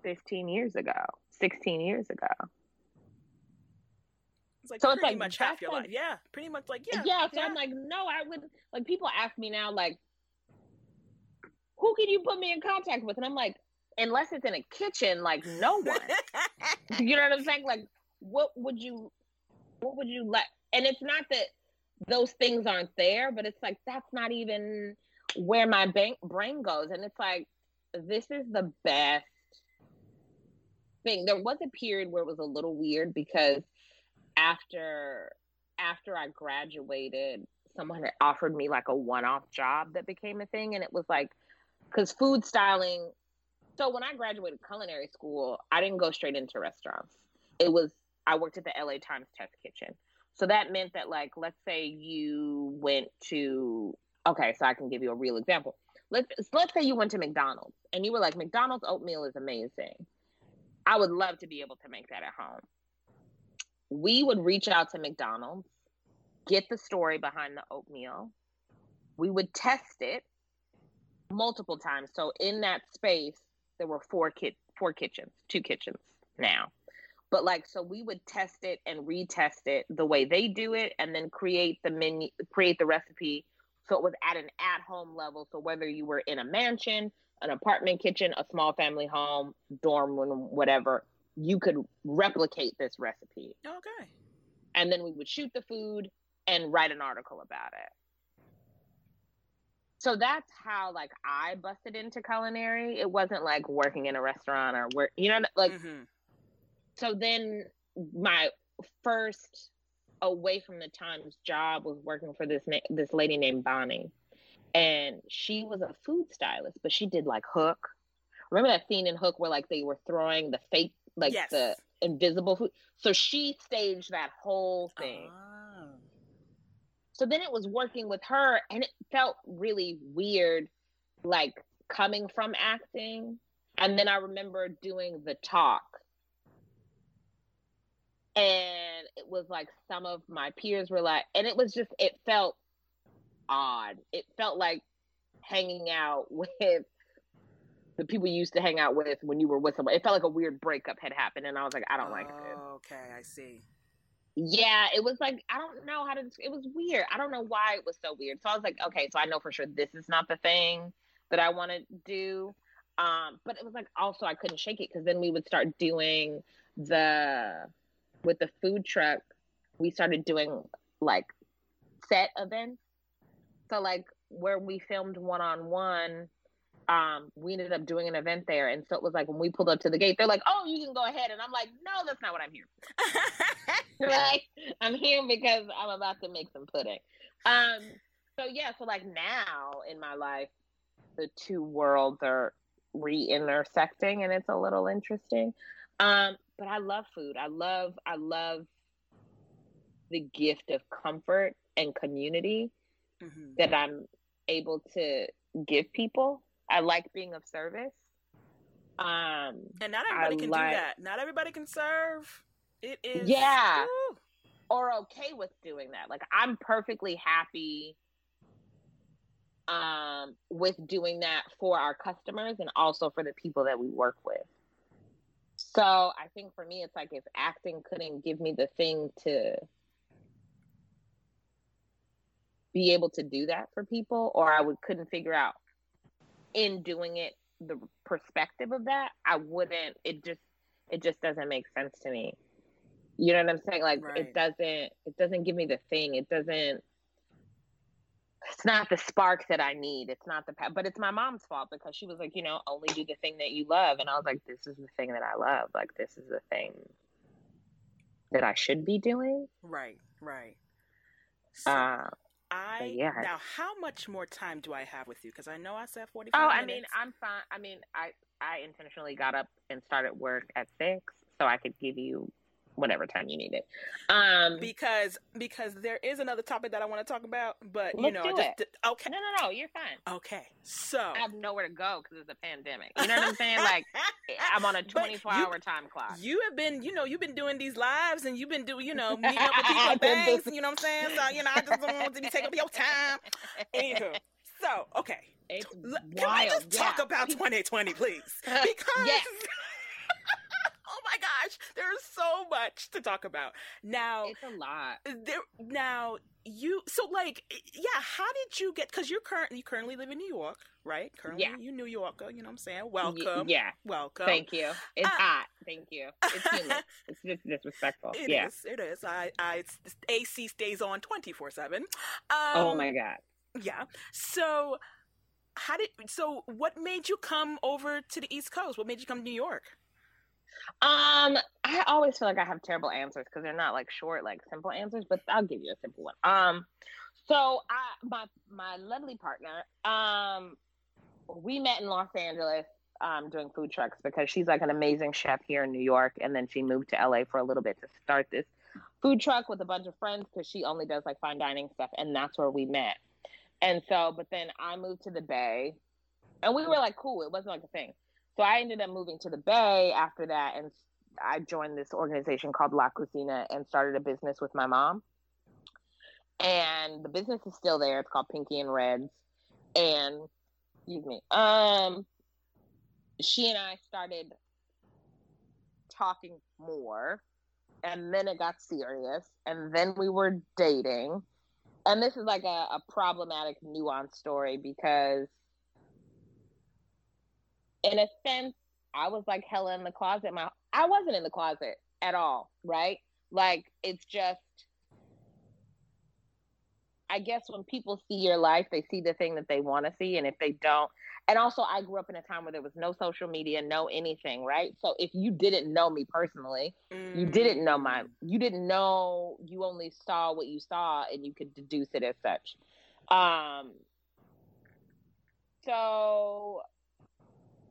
15 years ago, 16 years ago. It's like so pretty it's like, much half your life. Yeah, pretty much like yeah. Yeah, so yeah. I'm like, no, I would like people ask me now, like, who can you put me in contact with? And I'm like, unless it's in a kitchen, like no one. [LAUGHS] you know what I'm saying? Like, what would you what would you let and it's not that those things aren't there, but it's like that's not even where my bank brain goes. And it's like, this is the best thing. There was a period where it was a little weird because after after I graduated, someone had offered me like a one-off job that became a thing, and it was like because food styling. So when I graduated culinary school, I didn't go straight into restaurants. It was I worked at the LA Times Test Kitchen. So that meant that, like, let's say you went to, okay, so I can give you a real example. Let's let's say you went to McDonald's and you were like, McDonald's oatmeal is amazing. I would love to be able to make that at home. We would reach out to McDonald's, get the story behind the oatmeal. We would test it multiple times. So in that space, there were four kit four kitchens, two kitchens now. But like, so we would test it and retest it the way they do it, and then create the menu, create the recipe. So it was at an at home level. So whether you were in a mansion, an apartment kitchen, a small family home, dorm room, whatever, you could replicate this recipe. Okay. And then we would shoot the food and write an article about it. So that's how like I busted into culinary. It wasn't like working in a restaurant or work, you know, like mm-hmm so then my first away from the Times job was working for this na- this lady named Bonnie, and she was a food stylist, but she did like Hook. Remember that scene in Hook where like they were throwing the fake like yes. the invisible food. So she staged that whole thing. Oh. So then it was working with her, and it felt really weird, like coming from acting. And then I remember doing the talk and it was like some of my peers were like and it was just it felt odd it felt like hanging out [LAUGHS] with the people you used to hang out with when you were with someone it felt like a weird breakup had happened and i was like i don't like this okay i see yeah it was like i don't know how to it was weird i don't know why it was so weird so i was like okay so i know for sure this is not the thing that i want to do um but it was like also i couldn't shake it because then we would start doing the with the food truck, we started doing like set events. So like where we filmed one on one, um, we ended up doing an event there. And so it was like when we pulled up to the gate, they're like, Oh, you can go ahead. And I'm like, No, that's not what I'm here. [LAUGHS] [LAUGHS] like I'm here because I'm about to make some pudding. Um, so yeah, so like now in my life, the two worlds are re intersecting and it's a little interesting. Um, but I love food. I love I love the gift of comfort and community mm-hmm. that I'm able to give people. I like being of service. Um and not everybody I can like, do that. Not everybody can serve. It is Yeah. Woo. Or okay with doing that. Like I'm perfectly happy um, with doing that for our customers and also for the people that we work with. So I think for me, it's like if acting couldn't give me the thing to be able to do that for people, or I would couldn't figure out in doing it the perspective of that, I wouldn't. It just it just doesn't make sense to me. You know what I'm saying? Like right. it doesn't it doesn't give me the thing. It doesn't it's not the spark that I need. It's not the but it's my mom's fault because she was like, you know, only do the thing that you love and I was like this is the thing that I love. Like this is the thing that I should be doing. Right, right. So, uh, I yeah. now how much more time do I have with you? Because I know I said forty. Oh, I mean, I'm fine. I mean, I I intentionally got up and started work at six, so I could give you whatever time you need it. Um, because because there is another topic that I want to talk about, but you know, just it. okay. No, no, no, you're fine. Okay, so I have nowhere to go because it's a pandemic. You know what I'm saying? [LAUGHS] Like I'm on a 24 hour time clock. You have been, you know, you've been doing these lives, and you've been doing, you know, [LAUGHS] meeting up with people banks. You know what I'm saying? So you know, I just don't want to be taking up your time. Anywho, so okay. It's Can wild. we just yeah. talk about 2020, please? [LAUGHS] Because yes my gosh, there's so much to talk about. Now, it's a lot. There now you so like yeah, how did you get cuz you're currently you currently live in New York, right? Currently yeah. you New Yorker, you know what I'm saying? Welcome. yeah. Welcome. Thank you. It's uh, hot. Thank you. It's [LAUGHS] it's just disrespectful. It yeah. Is, it is. I I AC stays on 24/7. Um, oh my god. Yeah. So how did so what made you come over to the East Coast? What made you come to New York? Um, I always feel like I have terrible answers because they're not like short, like simple answers. But I'll give you a simple one. Um, so I my my lovely partner, um, we met in Los Angeles um, doing food trucks because she's like an amazing chef here in New York, and then she moved to LA for a little bit to start this food truck with a bunch of friends because she only does like fine dining stuff, and that's where we met. And so, but then I moved to the Bay, and we were like cool. It wasn't like a thing. So I ended up moving to the Bay after that, and I joined this organization called La Cocina and started a business with my mom. And the business is still there. It's called Pinky and Reds. And excuse me. Um, she and I started talking more, and then it got serious, and then we were dating. And this is like a, a problematic, nuanced story because in a sense, I was like hella in the closet. My I wasn't in the closet at all, right? Like it's just I guess when people see your life, they see the thing that they want to see. And if they don't, and also I grew up in a time where there was no social media, no anything, right? So if you didn't know me personally, mm. you didn't know my, you didn't know, you only saw what you saw and you could deduce it as such. Um, so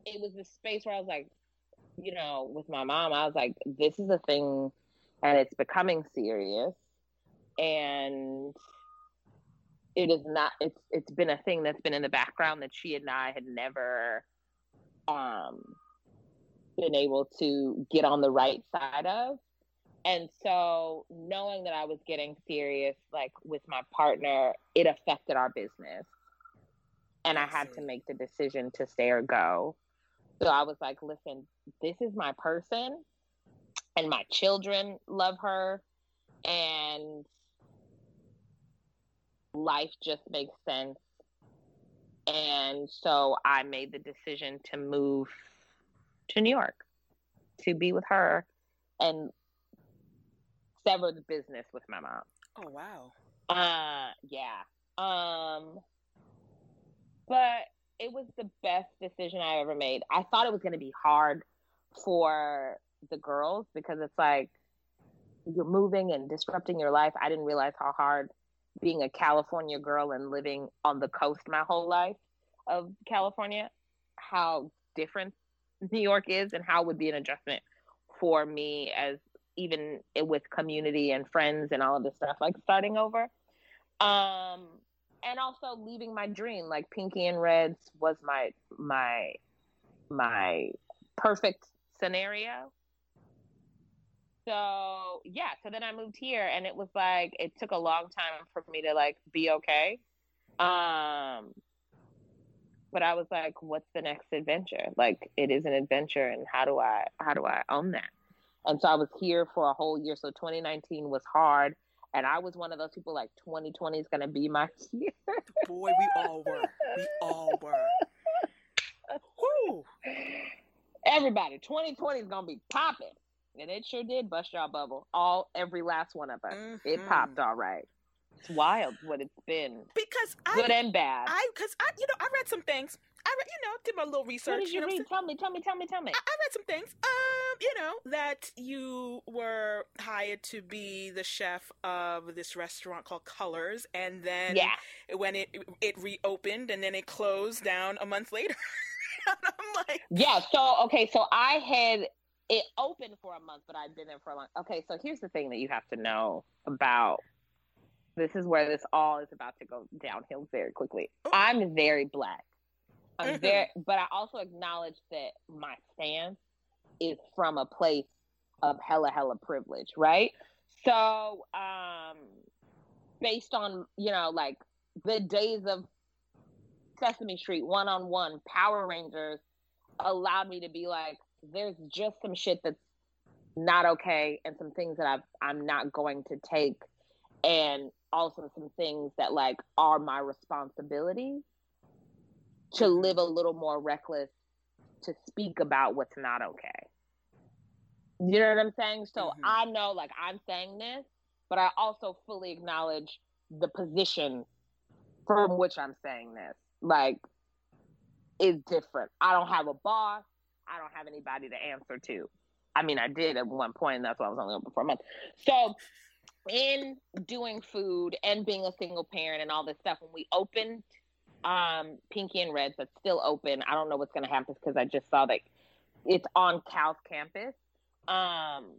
it was the space where I was like, you know, with my mom, I was like, this is a thing and it's becoming serious. And it is not it's it's been a thing that's been in the background that she and I had never um been able to get on the right side of. And so knowing that I was getting serious like with my partner, it affected our business. And I had to make the decision to stay or go. So I was like, listen, this is my person, and my children love her, and life just makes sense. And so I made the decision to move to New York to be with her and sever the business with my mom. Oh wow. Uh yeah. Um but it was the best decision I ever made. I thought it was going to be hard for the girls because it's like you're moving and disrupting your life. I didn't realize how hard being a California girl and living on the coast my whole life of California, how different [LAUGHS] New York is and how would be an adjustment for me as even with community and friends and all of this stuff, like starting over. Um, and also leaving my dream like pinky and reds was my my my perfect scenario so yeah so then i moved here and it was like it took a long time for me to like be okay um but I was like, what's the next adventure? Like it is an adventure and how do I how do I own that? And so I was here for a whole year. So 2019 was hard. And I was one of those people like 2020 is gonna be my [LAUGHS] year. Boy, we all were. We all were. Woo. Everybody, 2020 is gonna be popping. And it sure did bust y'all bubble. All every last one of us. Mm-hmm. It popped all right. It's wild what it's been. Because good I, and bad. I because I you know I read some things. I read you know did my little research. What did you, you know, read? Tell me, tell me, tell me, tell me. I, I read some things. Um, you know that you were hired to be the chef of this restaurant called Colors, and then yeah. when it it reopened and then it closed down a month later. [LAUGHS] I'm like, yeah. So okay, so I had it opened for a month, but I'd been there for a long. Okay, so here's the thing that you have to know about. This is where this all is about to go downhill very quickly. Oh. I'm very black. I'm mm-hmm. very, but I also acknowledge that my stance is from a place of hella hella privilege, right? So, um, based on you know like the days of Sesame Street, one on one, Power Rangers, allowed me to be like, there's just some shit that's not okay and some things that I've, I'm not going to take and also some things that like are my responsibility to live a little more reckless to speak about what's not okay. You know what I'm saying? So mm-hmm. I know like I'm saying this, but I also fully acknowledge the position from which I'm saying this. Like is different. I don't have a boss. I don't have anybody to answer to. I mean, I did at one point, and that's why I was only open for a month. So, in doing food and being a single parent and all this stuff, when we opened um, Pinky and Reds, that's still open. I don't know what's going to happen because I just saw that it's on Cal's campus. Um,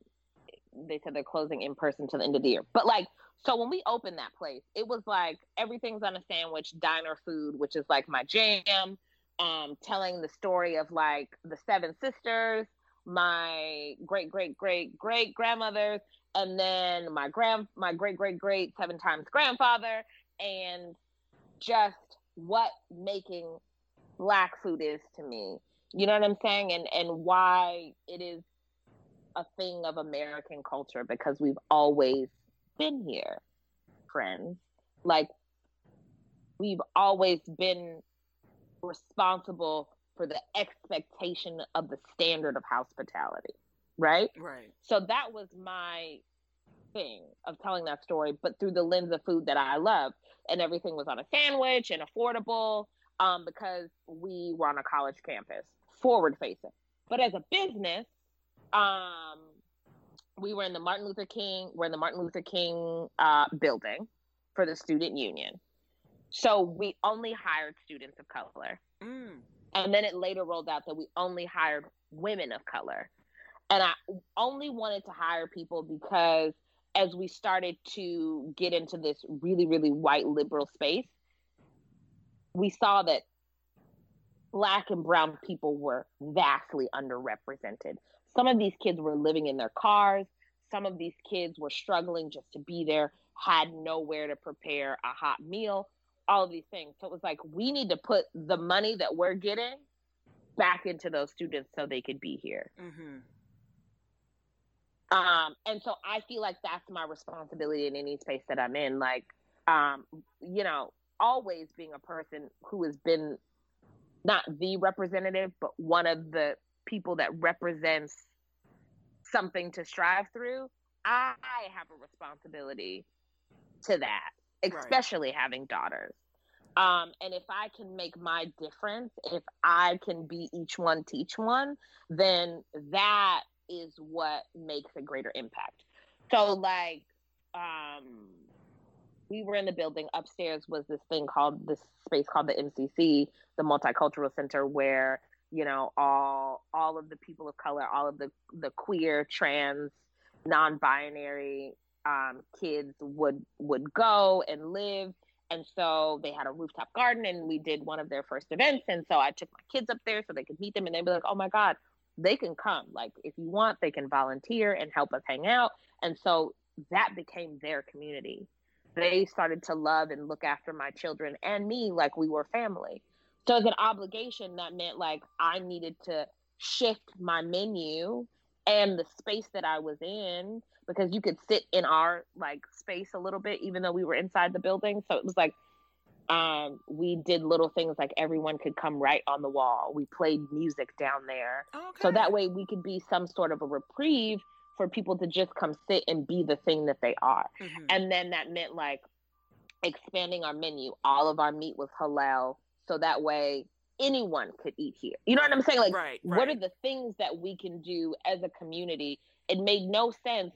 they said they're closing in person to the end of the year. But like, so when we opened that place, it was like everything's on a sandwich, diner food, which is like my jam um, telling the story of like the seven sisters, my great great great great grandmothers, and then my grand my great great great seven times grandfather, and just what making black food is to me. You know what I'm saying? And and why it is a thing of American culture because we've always been here, friends. Like we've always been responsible for the expectation of the standard of hospitality, right? Right. So that was my thing of telling that story, but through the lens of food that I love, and everything was on a sandwich and affordable um, because we were on a college campus, forward facing. But as a business, um, we were in the Martin Luther King, we're in the Martin Luther King uh, building for the student union. So we only hired students of color. Mm. And then it later rolled out that we only hired women of color. And I only wanted to hire people because as we started to get into this really, really white liberal space, we saw that black and brown people were vastly underrepresented. Some of these kids were living in their cars. Some of these kids were struggling just to be there, had nowhere to prepare a hot meal all of these things. So it was like we need to put the money that we're getting back into those students so they could be here. Mm-hmm. Um, and so I feel like that's my responsibility in any space that I'm in. Like, um, you know, always being a person who has been not the representative, but one of the people that represents something to strive through. I have a responsibility to that especially right. having daughters. Um, and if I can make my difference, if I can be each one teach one, then that is what makes a greater impact. So, like, um, we were in the building upstairs was this thing called this space called the MCC, the Multicultural Center, where you know all all of the people of color, all of the the queer, trans, non-binary um, kids would would go and live. And so they had a rooftop garden and we did one of their first events. And so i took my kids up there so they could meet them and they'd be like oh my god they can come. Like if you want they can volunteer and help us hang out. And so that became their community. They started to love and look after my children and me like we were family So as an obligation, that meant like I needed to shift my menu and the space that I was in because you could sit in our like space a little bit even though we were inside the building. So it was like um, we did little things like everyone could come right on the wall. We played music down there. Okay. So that way we could be some sort of a reprieve for people to just come sit and be the thing that they are. Mhm. And then that meant like expanding our menu. All of our meat was halal. So that way anyone could eat here. You know what I'm saying? Like, right, what are the things that we can do as a community? It made no sense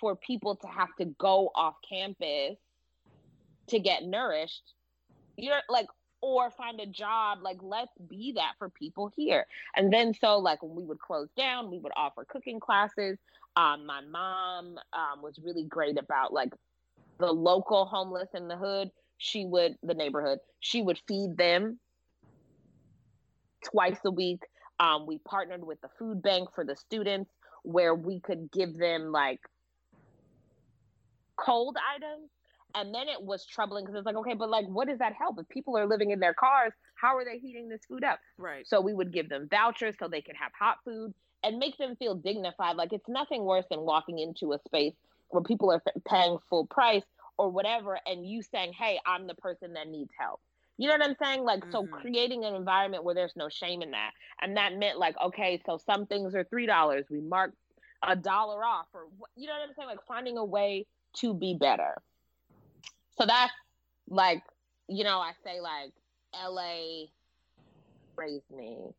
for people to have to go off campus to get nourished. You know, like, or find a job. Like, let's be that for people here. And then, so like, when we would close down, we would offer cooking classes. Um, my mom um, was really great about like the local homeless in the hood. She would, the neighborhood, she would feed them twice a week. Um, we partnered with the food bank for the students where we could give them like cold items. And then it was troubling because it's like, okay, but like, what does that help? If people are living in their cars, how are they heating this food up? right. So we would give them vouchers so they could have hot food and make them feel dignified. Like it's nothing worse than walking into a space where people are paying full price or whatever, and you saying, "Hey, I'm the person that needs help." You know what I'm saying? Like so, Mhm. creating an environment where there's no shame in that, and that meant like, okay, so some things are three dollars. We mark a dollar off, or you know what I'm saying? Like finding a way to be better. So that's like, you know, I say like, LA raised me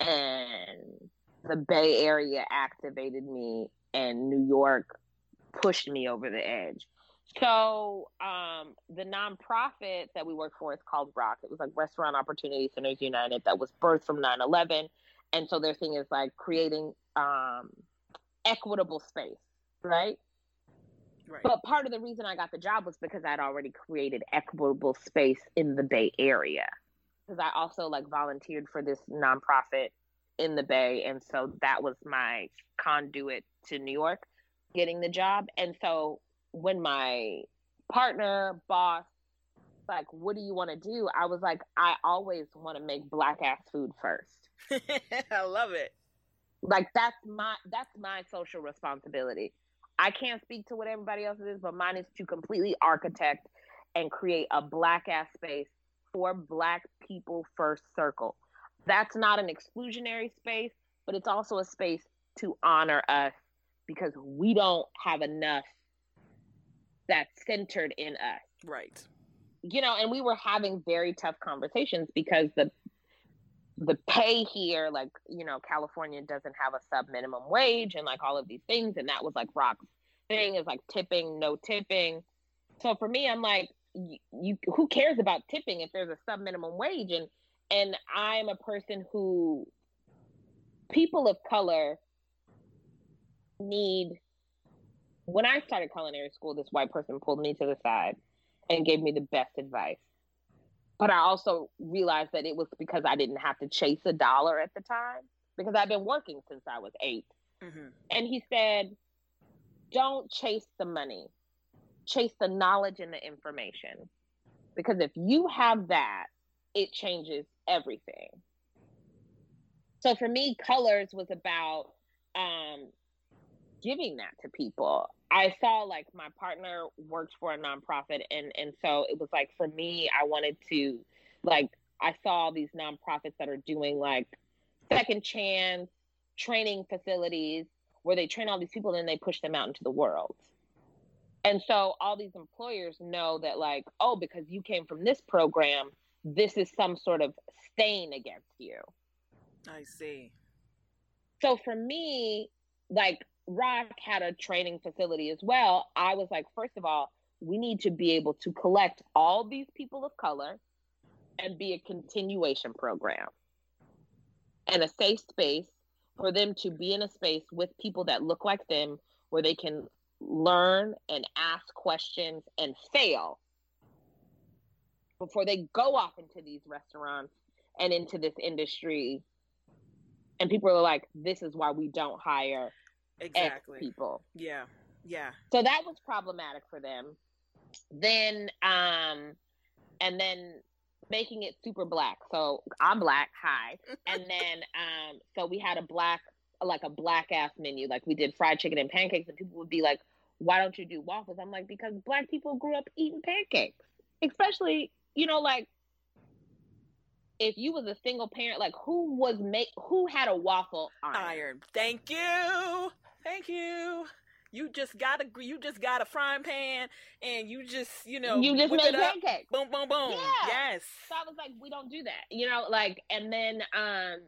and the Bay Area activated me and New York pushed me over the edge. So um, the nonprofit that we work for is called ROC. It was like Restaurant Opportunity Centers United that was birthed from 9/11, and so their thing is like creating um, equitable space, right? Right. But part of the reason I got the job was because I'd already created equitable space in the Bay Area. Because I also like volunteered for this nonprofit in the Bay, and so that was my conduit to New York, getting the job. And so when my partner, boss, like, what do you want to do? I was like, I always want to make black ass food first [LAUGHS] I love it. like that's my that's my social responsibility i can't speak to what everybody else is but mine is to completely architect and create a black ass space for black people first circle that's not an exclusionary space but it's also a space to honor us because we don't have enough that's centered in us Right. you know, and we were having very tough conversations because the the pay here, like, you know, California doesn't have a sub minimum wage and like all of these things. And that was like ROC's thing is like tipping, no tipping. So for me, I'm like, you, you who cares about tipping if there's a sub minimum wage? And and I'm a person who people of color need when I started culinary school, this white person pulled me to the side and gave me the best advice. But I also realized that it was because I didn't have to chase a dollar at the time because I've been working since I was eight. hmm And he said, Don't chase the money, chase the knowledge and the information. Because if you have that, it changes everything. So for me, colors was about um, giving that to people. I saw like my partner worked for a nonprofit and and so it was like for me I wanted to like I saw these nonprofits that are doing like second chance training facilities where they train all these people and then they push them out into the world. And so all these employers know that like oh because you came from this program this is some sort of stain against you. I see. So for me, like ROC had a training facility as well. I was like, first of all, we need to be able to collect all these people of color and be a continuation program and a safe space for them to be in a space with people that look like them where they can learn and ask questions and fail before they go off into these restaurants and into this industry and people are like this is why we don't hire Exactly. people Yeah. Yeah. so that was problematic for them then um and then making it super black. So I'm black, hi. [LAUGHS] And then um so we had a black like a black ass menu. Like we did fried chicken and pancakes and people would be like, Why don't you do waffles? I'm like, because black people grew up eating pancakes. Especially, you know, like if you was a single parent, like who was make who had a waffle iron? Iron. Thank you. Thank you. You just got a you just got a frying pan and you just you know you just made pancakes. Boom, boom, boom. Yeah. Yes. So I was like, we don't do that, you know, like, and then um,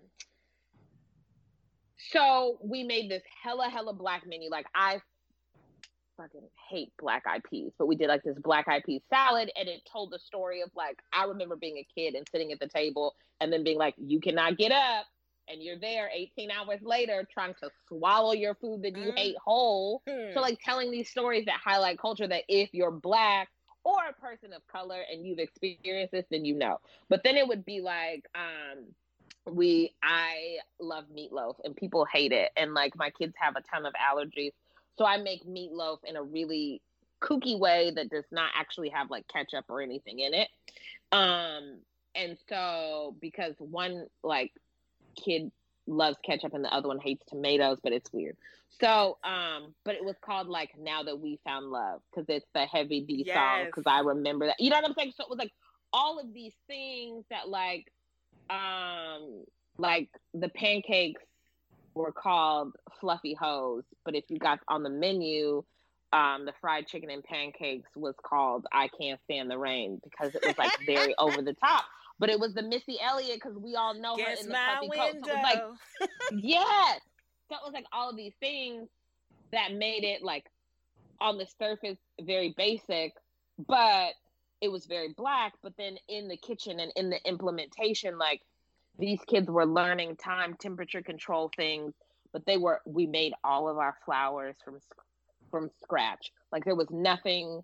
so we made this hella hella black menu. Like I fucking hate black eyed peas, but we did like this black eyed peas salad, and it told the story of like I remember being a kid and sitting at the table and then being like, you cannot get up and you're there 18 hours later trying to swallow your food that you mm. ate whole. Mm. So, like, telling these stories that highlight culture that if you're black or a person of color and you've experienced this, then you know. But then it would be like, um, we, I love meatloaf and people hate it. And like, my kids have a ton of allergies. So, I make meatloaf in a really kooky way that does not actually have like ketchup or anything in it. Um, and so because one like kid loves ketchup and the other one hates tomatoes, but it's weird. So, um, but it was called like Now That We Found Love because it's the Heavy D yes. song. Because I remember that. You know what I'm saying? So it was like all of these things that like, um, like the pancakes were called Fluffy Hoes, but if you got on the menu, um, the fried chicken and pancakes was called I Can't Stand the Rain because it was like very [LAUGHS] over the top but it was the Missy Elliott because we all know Guess her in the puffy coat. So it was like, [LAUGHS] yes. So it was like all of these things that made it like on the surface very basic, but it was very black. But then in the kitchen and in the implementation, like these kids were learning time, temperature control things, but they were we made all of our flowers from from scratch. Like there was nothing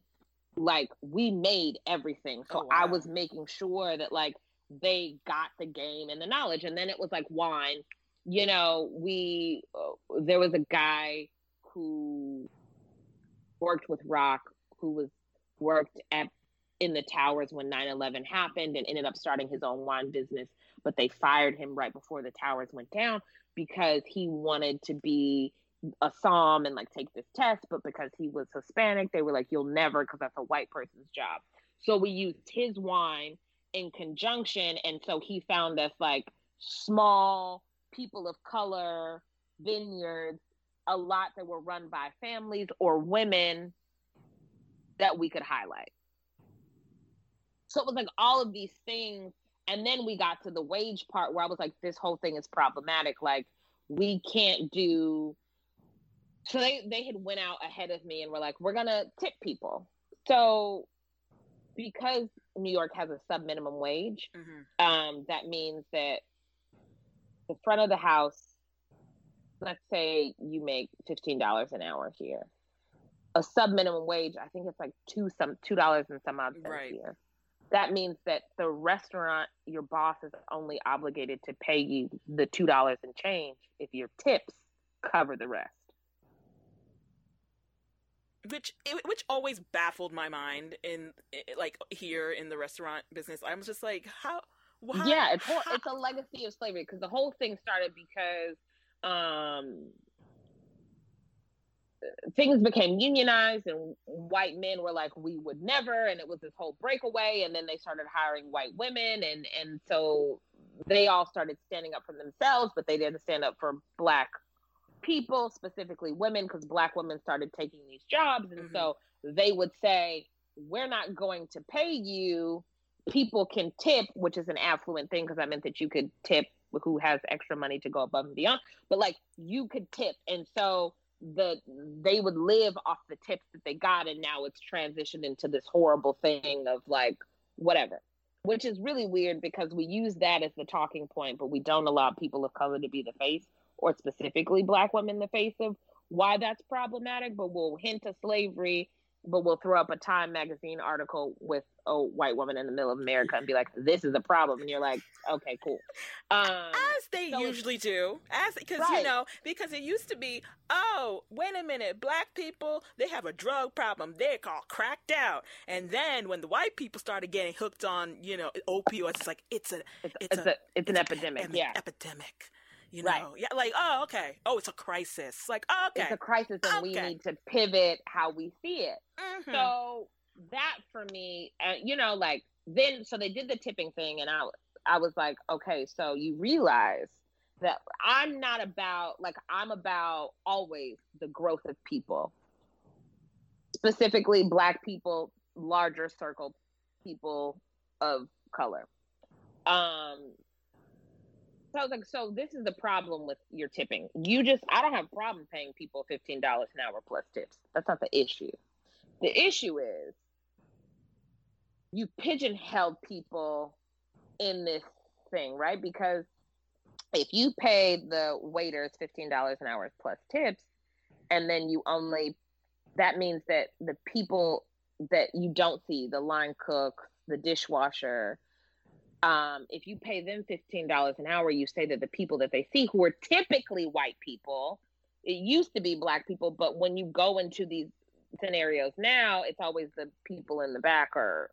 like we made everything. So oh, wow. I was making sure that like they got the game and the knowledge. And then it was like wine. You know, we uh, there was a guy who worked with ROC who was worked at in the towers when 9-11 happened and ended up starting his own wine business but they fired him right before the towers went down because he wanted to be a somm and like take this test, but because he was Hispanic, they were like, you'll never, because that's a white person's job. So we used his wine in conjunction. And so he found us like small people of color vineyards, a lot that were run by families or women that we could highlight. So it was like all of these things. And then we got to the wage part where I was like, this whole thing is problematic. Like, we can't do so they they had went out ahead of me and were like we're gonna tip people so because new york has a sub minimum wage mm-hmm. um, that means that the front of the house let's say you make $15 an hour here a sub minimum wage i think it's like two some two dollars and some odd cents right. here that means that the restaurant your boss is only obligated to pay you the two dollars and change if your tips cover the rest which which always baffled my mind in like here in the restaurant business. I was just like, how? how yeah, it's whole, it's a legacy of slavery because the whole thing started because um, things became unionized and white men were like, we would never, and it was this whole breakaway, and then they started hiring white women, and and so they all started standing up for themselves, but they didn't stand up for black people, specifically women, because black women started taking these jobs. And mm-hmm. so they would say, We're not going to pay you. People can tip, which is an affluent thing, because I meant that you could tip who has extra money to go above and beyond. But like you could tip. And so the they would live off the tips that they got and now it's transitioned into this horrible thing of like whatever which is really weird because we use that as the talking point but we don't allow people of color to be the face or specifically black women in the face of why that's problematic, but we'll hint to slavery but we'll throw up a Time magazine article with a white woman in the middle of America and be like, "This is a problem," and you're like, "Okay, cool." Um, as they so usually do, as because right. you know, because it used to be, oh, wait a minute, black people they have a drug problem, they're all cracked out, and then when the white people started getting hooked on, you know, opioids, it's like it's a it's, it's, a, a, it's, it's an epidemic, yeah, epidemic. You know, right. yeah, like oh, okay, oh, it's a crisis. Like oh, okay, it's a crisis, and okay. we need to pivot how we see it. Mm-hmm. So that for me, uh, you know, like then, so they did the tipping thing, and I, I was like, okay, so you realize that I'm not about like I'm about always the growth of people, specifically Black people, larger circle people of color. Um, so I was like, so this is the problem with your tipping. You just, I don't have a problem paying people $15 an hour plus tips. That's not the issue. The issue is you pigeonholed people in this thing, right? Because if you pay the waiters $15 an hour plus tips, and then you only, that means that the people that you don't see, the line cook, the dishwasher, um, if you pay them $15 an hour, you say that the people that they see who are typically white people, it used to be black people, but when you go into these scenarios now, it's always the people in the back or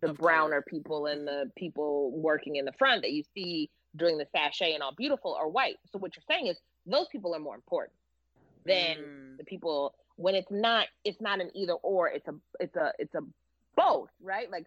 the browner people and the people working in the front that you see doing the sachet and all beautiful are white. So what you're saying is those people are more important than mm. the people when it's not it's not an either or it's a it's a it's a both, right? Like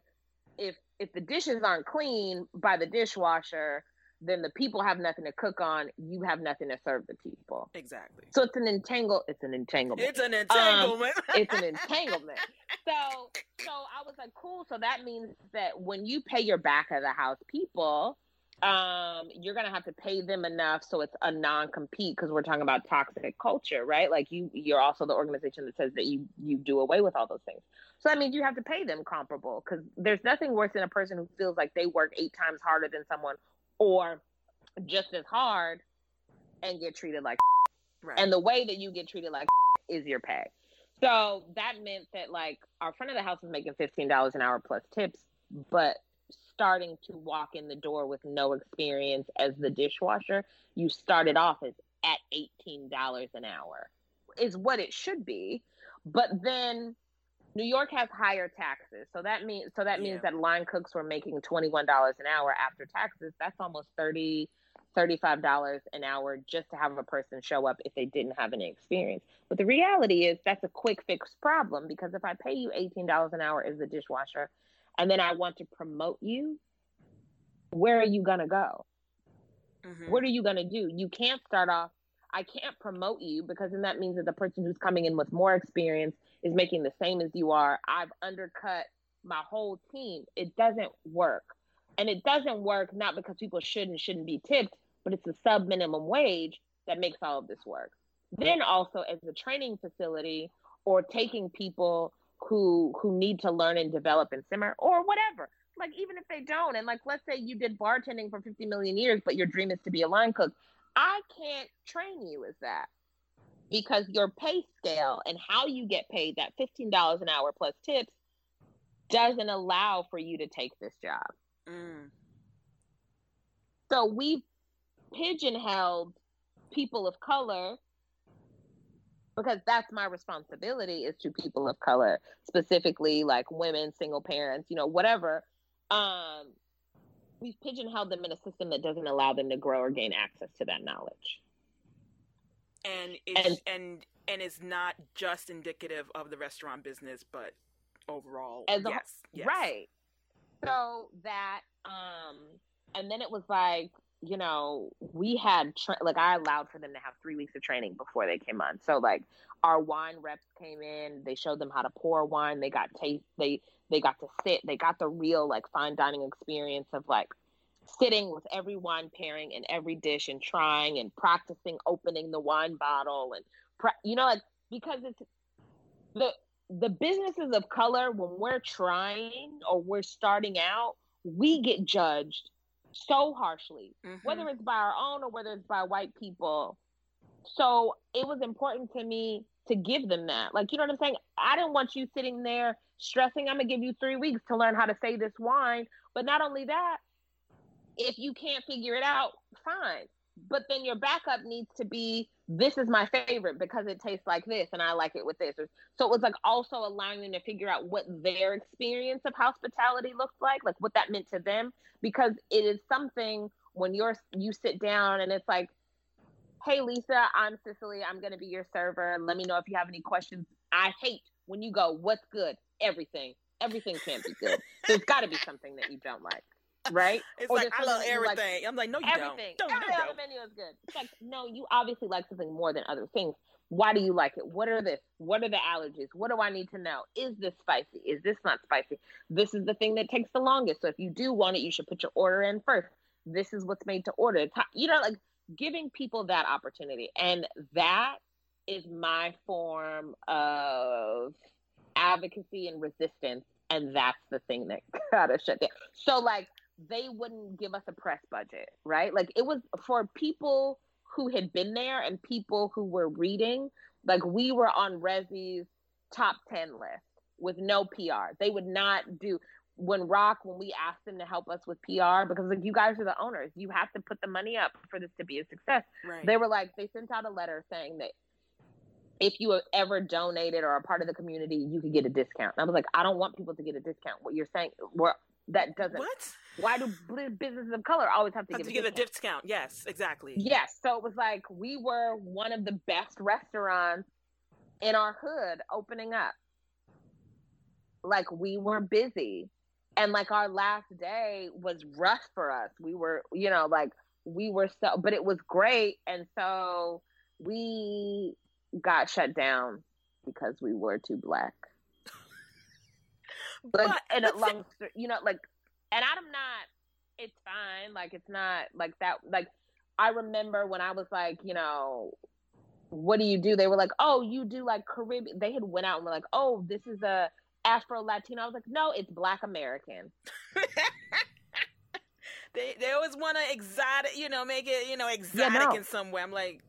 if if the dishes aren't clean by the dishwasher, then the people have nothing to cook on. You have nothing to serve the people. Exactly. So it's an entangle. It's an entanglement. It's an entanglement. Um, [LAUGHS] it's an entanglement. [LAUGHS] so so I was like, cool. So that means that when you pay your back of the house people, um, you're gonna have to pay them enough so it's a non-compete because we're talking about toxic culture, right? Like you, you're also the organization that says that you you do away with all those things. So that means you have to pay them comparable because there's nothing worse than a person who feels like they work eight times harder than someone or just as hard and get treated like [LAUGHS] right. and the way that you get treated like [LAUGHS] is your pay. So that meant that like our front of the house was making fifteen dollars an hour plus tips, but starting to walk in the door with no experience as the dishwasher, you started off as at eighteen dollars an hour, is what it should be. But then New York has higher taxes, so that means so that yeah. means that line cooks were making twenty one dollars an hour after taxes. That's almost thirty. $35 an hour just to have a person show up if they didn't have any experience. But the reality is that's a quick fix problem because if I pay you $18 an hour as a dishwasher and then I want to promote you, where are you going to go? Mm-hmm. What are you going to do? You can't start off, I can't promote you because then that means that the person who's coming in with more experience is making the same as you are. I've undercut my whole team. It doesn't work. And it doesn't work not because people should and shouldn't be tipped, but it's the sub minimum wage that makes all of this work. Then also as a training facility or taking people who who need to learn and develop and simmer or whatever. Like even if they don't, and like let's say you did bartending for 50 million years, but your dream is to be a line cook, I can't train you as that because your pay scale and how you get paid that $15 an hour plus tips doesn't allow for you to take this job. Mm. So we've pigeonholed people of color because that's my responsibility is to people of color specifically like women single parents you know whatever. Um we've pigeonholed them in a system that doesn't allow them to grow or gain access to that knowledge. And it's, and and and is not just indicative of the restaurant business but overall as yes, a, yes. right. So that um and then it was like you know, we had tra- like I allowed for them to have three weeks of training before they came on. So like our wine reps came in, they showed them how to pour wine. They got taste. They they got to sit. They got the real like fine dining experience of like sitting with every wine pairing and every dish and trying and practicing opening the wine bottle and you know like because it's the the businesses of color when we're trying or we're starting out we get judged so harshly, mm-hmm. whether it's by our own or whether it's by white people. So it was important to me to give them that. Like, you know what I'm saying? I didn't want you sitting there stressing, I'm gonna give you three weeks to learn how to say this wine. But not only that, if you can't figure it out, fine. But then your backup needs to be this is my favorite because it tastes like this and I like it with this. So it was like also allowing them to figure out what their experience of hospitality looks like, like what that meant to them, because it is something when you're you sit down and it's like, hey Lisa, I'm Cicely, I'm gonna be your server. Let me know if you have any questions. I hate when you go, what's good? Everything. Everything can't be good. There's got to be something that you don't like right? [LAUGHS] It's or like I love everything. Like, I'm like, no, you everything. don't. Everything on the menu is good. It's like, [LAUGHS] no, you obviously like something more than other things. Why do you like it? What are this? What are the allergies? What do I need to know? Is this spicy? Is this not spicy? This is the thing that takes the longest. So if you do want it, you should put your order in first. This is what's made to order. It's, you know, like giving people that opportunity, and that is my form of advocacy and resistance and that's the thing that [LAUGHS] got us shut down. So like they wouldn't give us a press budget, right? Like it was for people who had been there and people who were reading, like we were on Resy's top 10 list with no PR. They would not do when ROC, when we asked them to help us with PR, because like you guys are the owners, you have to put the money up for this to be a success. Right. They were like, they sent out a letter saying that if you have ever donated or are part of the community, you could get a discount. And I was like, I don't want people to get a discount. What you're saying, well, that doesn't. What? Why do businesses of color always have to, have to get a discount? Yes, exactly. Yes. So it was like we were one of the best restaurants in our hood opening up. Like we were busy. And like our last day was rough for us. We were, you know, like we were so, but it was great. And so we got shut down because we were too black. [LAUGHS] But, but and a long, you know, like, and I'm not. It's fine. Like, it's not like that. Like, I remember when I was like, you know, what do you do? They were like, oh, you do like Caribbean. They had went out and were like, oh, this is a Afro Latino. I was like, no, it's Black American. [LAUGHS] they they always want to exotic, you know, make it you know exotic yeah, no. in some way. I'm like,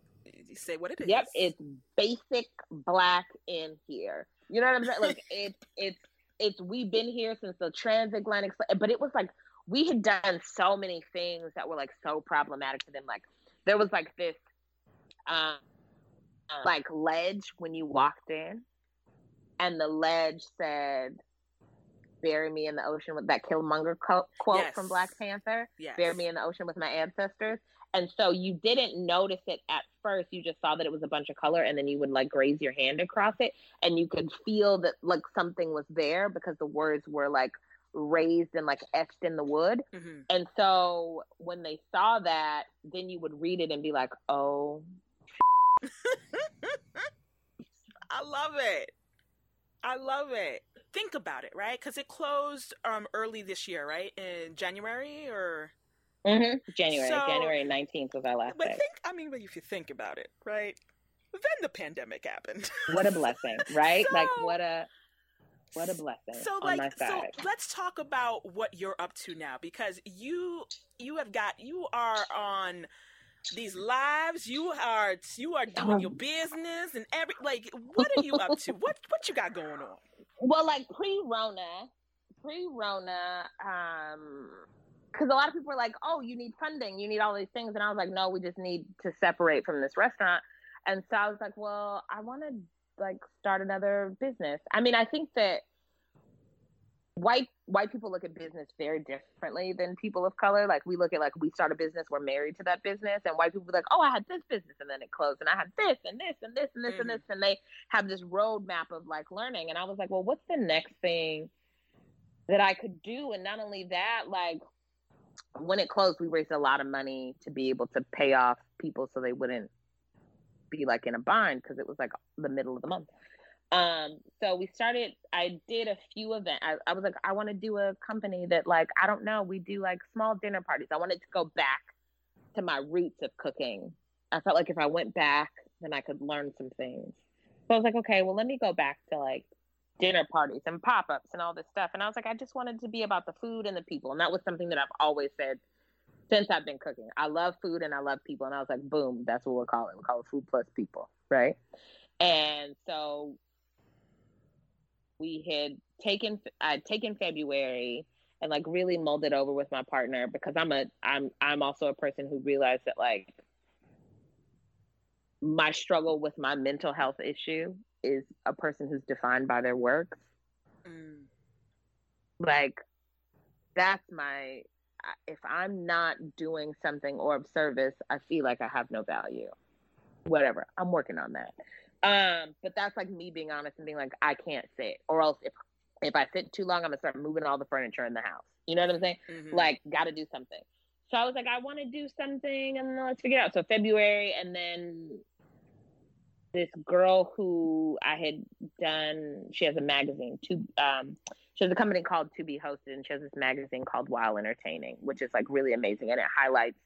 say what it is. Yep, it's basic black in here. You know what I'm saying? Like it's it's it's we've been here since the transatlantic, but it was like we had done so many things that were like so problematic to them. Like there was like this um like ledge when you walked in, and the ledge said bury me in the ocean with that Killmonger quote yes. from Black Panther. Yes. Bury me in the ocean with my ancestors. And so you didn't notice it at first. You just saw that it was a bunch of color, and then you would like graze your hand across it, and you could feel that like something was there because the words were like raised and like etched in the wood. Mm-hmm. And so when they saw that, then you would read it and be like, oh. [LAUGHS] I love it. I love it. Think about it, right? Because it closed um early this year, right? In January or Mm-hmm. January, so, January nineteenth was our last but day. Think, I mean, if you think about it, right? Then the pandemic happened. What a [LAUGHS] blessing, right? so, like what a what a blessing. So like so let's talk about what you're up to now because you you have got you are on these lives you are you are doing your [LAUGHS] business and every like what are you up to what what you got going on well like pre-rona pre-rona um because a lot of people are like, oh, you need funding, you need all these things. And I was like, no, we just need to separate from this restaurant. And so I was like, well, I want to like start another business. I mean, I think that white white people look at business very differently than people of color. Like we look at like we start a business, we're married to that business, and white people are like, oh, I had this business and then it closed, and I had this and this and this and this mm-hmm. and this, and they have this roadmap of like learning. And I was like, well, what's the next thing that I could do? And not only that, like when it closed, we raised a lot of money to be able to pay off people so they wouldn't be like in a bind because it was like the middle of the month. Um, so we started, I did a few events. I, I was like, I want to do a company that like, I don't know, we do like small dinner parties. I wanted to go back to my roots of cooking. I felt like if I went back, then I could learn some things. So I was like, okay, well, let me go back to like dinner parties and pop-ups and all this stuff. And i was like i just wanted to be about the food and the people. And that was something that i've always said since i've been cooking. I love food and i love people. And i was like boom that's what we'll call it. We'll call it food plus people right? And so we had taken I'd taken February and like really molded over with my partner because I'm a I'm I'm also a person who realized that like my struggle with my mental health issue is a person who's defined by their works. Mm. Like that's my if I'm not doing something or of service, I feel like I have no value. Whatever. I'm working on that. Um, but that's like me being honest and being like, I can't sit, or else if if I sit too long, I'm gonna start moving all the furniture in the house. You know what I'm saying? Mm-hmm. Like, got to do something. So I was like, I want to do something, and then let's figure it out. So February, and then this girl who I had done, she has a magazine. To um, she has a company called To Be Hosted, and she has this magazine called While Entertaining, which is like really amazing, and it highlights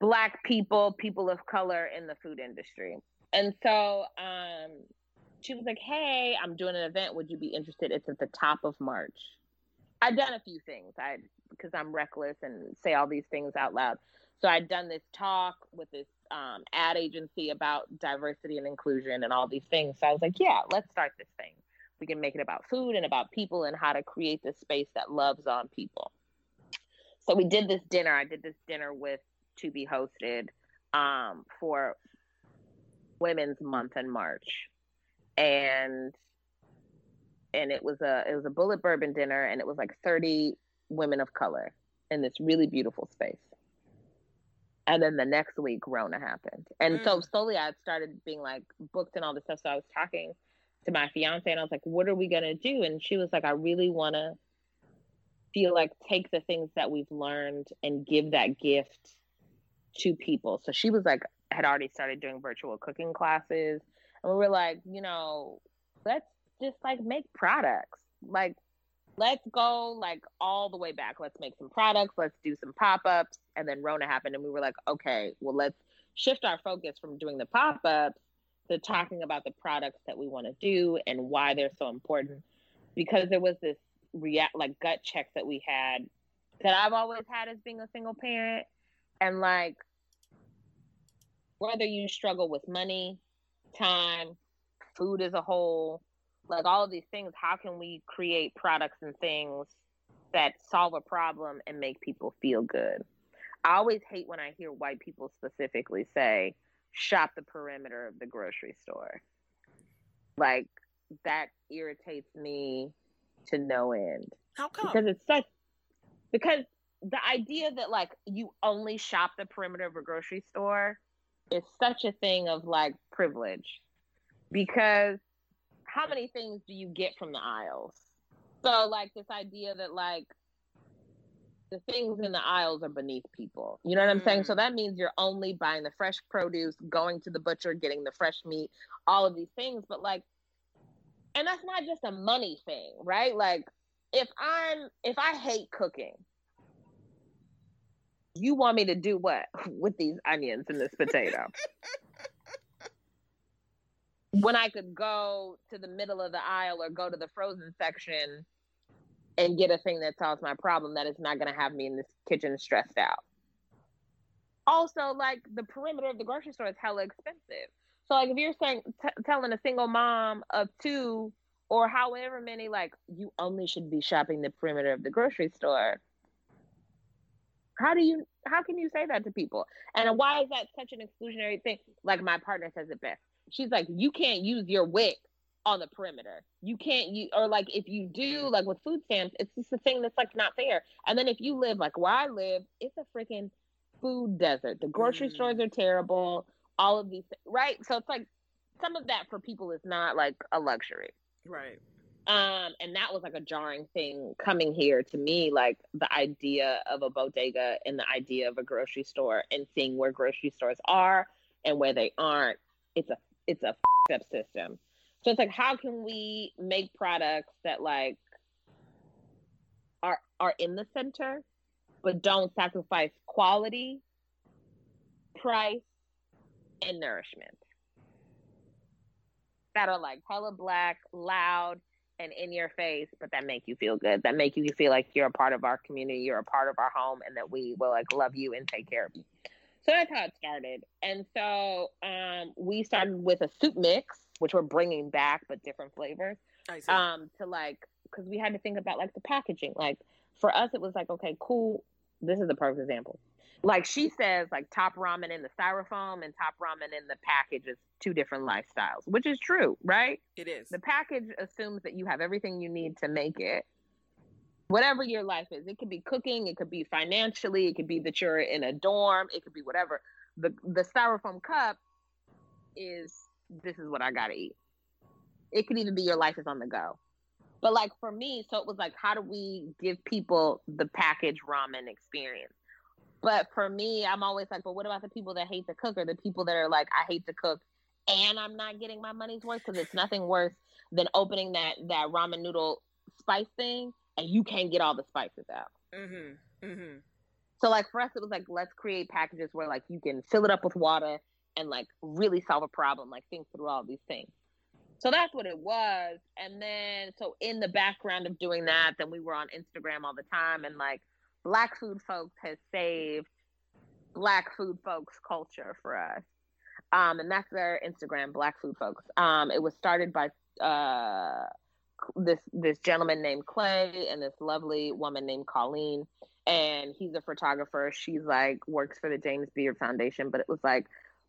black people, people of color in the food industry. And so um, she was like, "Hey, I'm doing an event. Would you be interested? It's at the top of March." I'd done a few things. I because I'm reckless and say all these things out loud. So I'd done this talk with this um, ad agency about diversity and inclusion and all these things. So I was like, "Yeah, let's start this thing. We can make it about food and about people and how to create this space that loves on people." So we did this dinner. I did this dinner with to be hosted um, for Women's Month in March, and and it was a it was a Bulleit bourbon dinner, and it was like thirty women of color in this really beautiful space. And then the next week, Rona happened, and mm. so slowly I started being like booked and all this stuff. So I was talking to my fiance, and I was like, "What are we gonna do?" And she was like, "I really want to." feel like take the things that we've learned and give that gift to people. So she was like, had already started doing virtual cooking classes. And we were like, you know, let's just like make products. Like, let's go like all the way back. Let's make some products. Let's do some pop ups. And then Rona happened. And we were like, okay, well, let's shift our focus from doing the pop ups to talking about the products that we want to do and why they're so important. Because there was this react like gut check that we had that I've always had as being a single parent. And like whether you struggle with money, time, food as a whole, like all of these things, how can we create products and things that solve a problem and make people feel good? I always hate when I hear white people specifically say, shop the perimeter of the grocery store. Like that irritates me to no end. How come? Because it's such because the idea that like you only shop the perimeter of a grocery store is such a thing of like privilege because how many things do you get from the aisles? So like this idea that like the things in the aisles are beneath people. You know what I'm mm. saying? So mm. that means you're only buying the fresh produce, going to the butcher, getting the fresh meat, all of these things. But like, and that's not just a money thing, right? Like, if I'm, if I hate cooking, you want me to do what [LAUGHS] with these onions and this potato? [LAUGHS] when I could go to the middle of the aisle or go to the frozen section and get a thing that solves my problem that is not going to have me in this kitchen stressed out. Also, like the perimeter of the grocery store is hella expensive. So, like, if you're saying t- telling a single mom of two or however many, like, you only should be shopping the perimeter of the grocery store how do you how can you say that to people? And why is that such an exclusionary thing? Like my partner says it best. She's like, you can't use your WIC on the perimeter. You can't use or like if you do like with food stamps, it's just a thing that's like not fair. And then if you live like where I live, it's a freaking food desert. The grocery mm. stores are terrible. All of these right? So it's like some of that for people is not like a luxury. Right. Um, and that was like a jarring thing coming here to me, like the idea of a bodega and the idea of a grocery store and seeing where grocery stores are and where they aren't. It's a it's a up system. So it's like, how can we make products that like are are in the center, but don't sacrifice quality, price, and nourishment? That are like hella black, loud, and in your face, but that make you feel good. That make you feel like you're a part of our community, you're a part of our home, and that we will like love you and take care of you. So that's how it started. And so um, we started with a soup mix, which we're bringing back, but different flavors. Um, to like, because we had to think about like the packaging. Like for us, it was like, okay, cool. This is the perfect example. Like she says, like top ramen in the styrofoam and top ramen in the package is two different lifestyles, which is true, right? It is. The package assumes that you have everything you need to make it whatever your life is. It could be cooking, it could be financially, it could be that you're in a dorm, it could be whatever. The the styrofoam cup is this is what I gotta eat. It could even be your life is on the go. But like for me, so it was like, how do we give people the package ramen experience? But for me, I'm always like, but what about the people that hate to cook or the people that are like, I hate to cook and I'm not getting my money's worth because it's nothing worse than opening that that ramen noodle spice thing and you can't get all the spices out. Mm-hmm. Mm-hmm. So like for us, it was like let's create packages where like you can fill it up with water and like really solve a problem, like think through all these things. So that's what it was. And then so in the background of doing that, then we were on Instagram all the time and like Black Food Folks has saved Black Food Folks culture for us. Um, and that's their Instagram, Black Food Folks. Um, it was started by uh, this this gentleman named Clay and this lovely woman named Colleen. And he's a photographer. She's like works for the James Beard Foundation. But it was like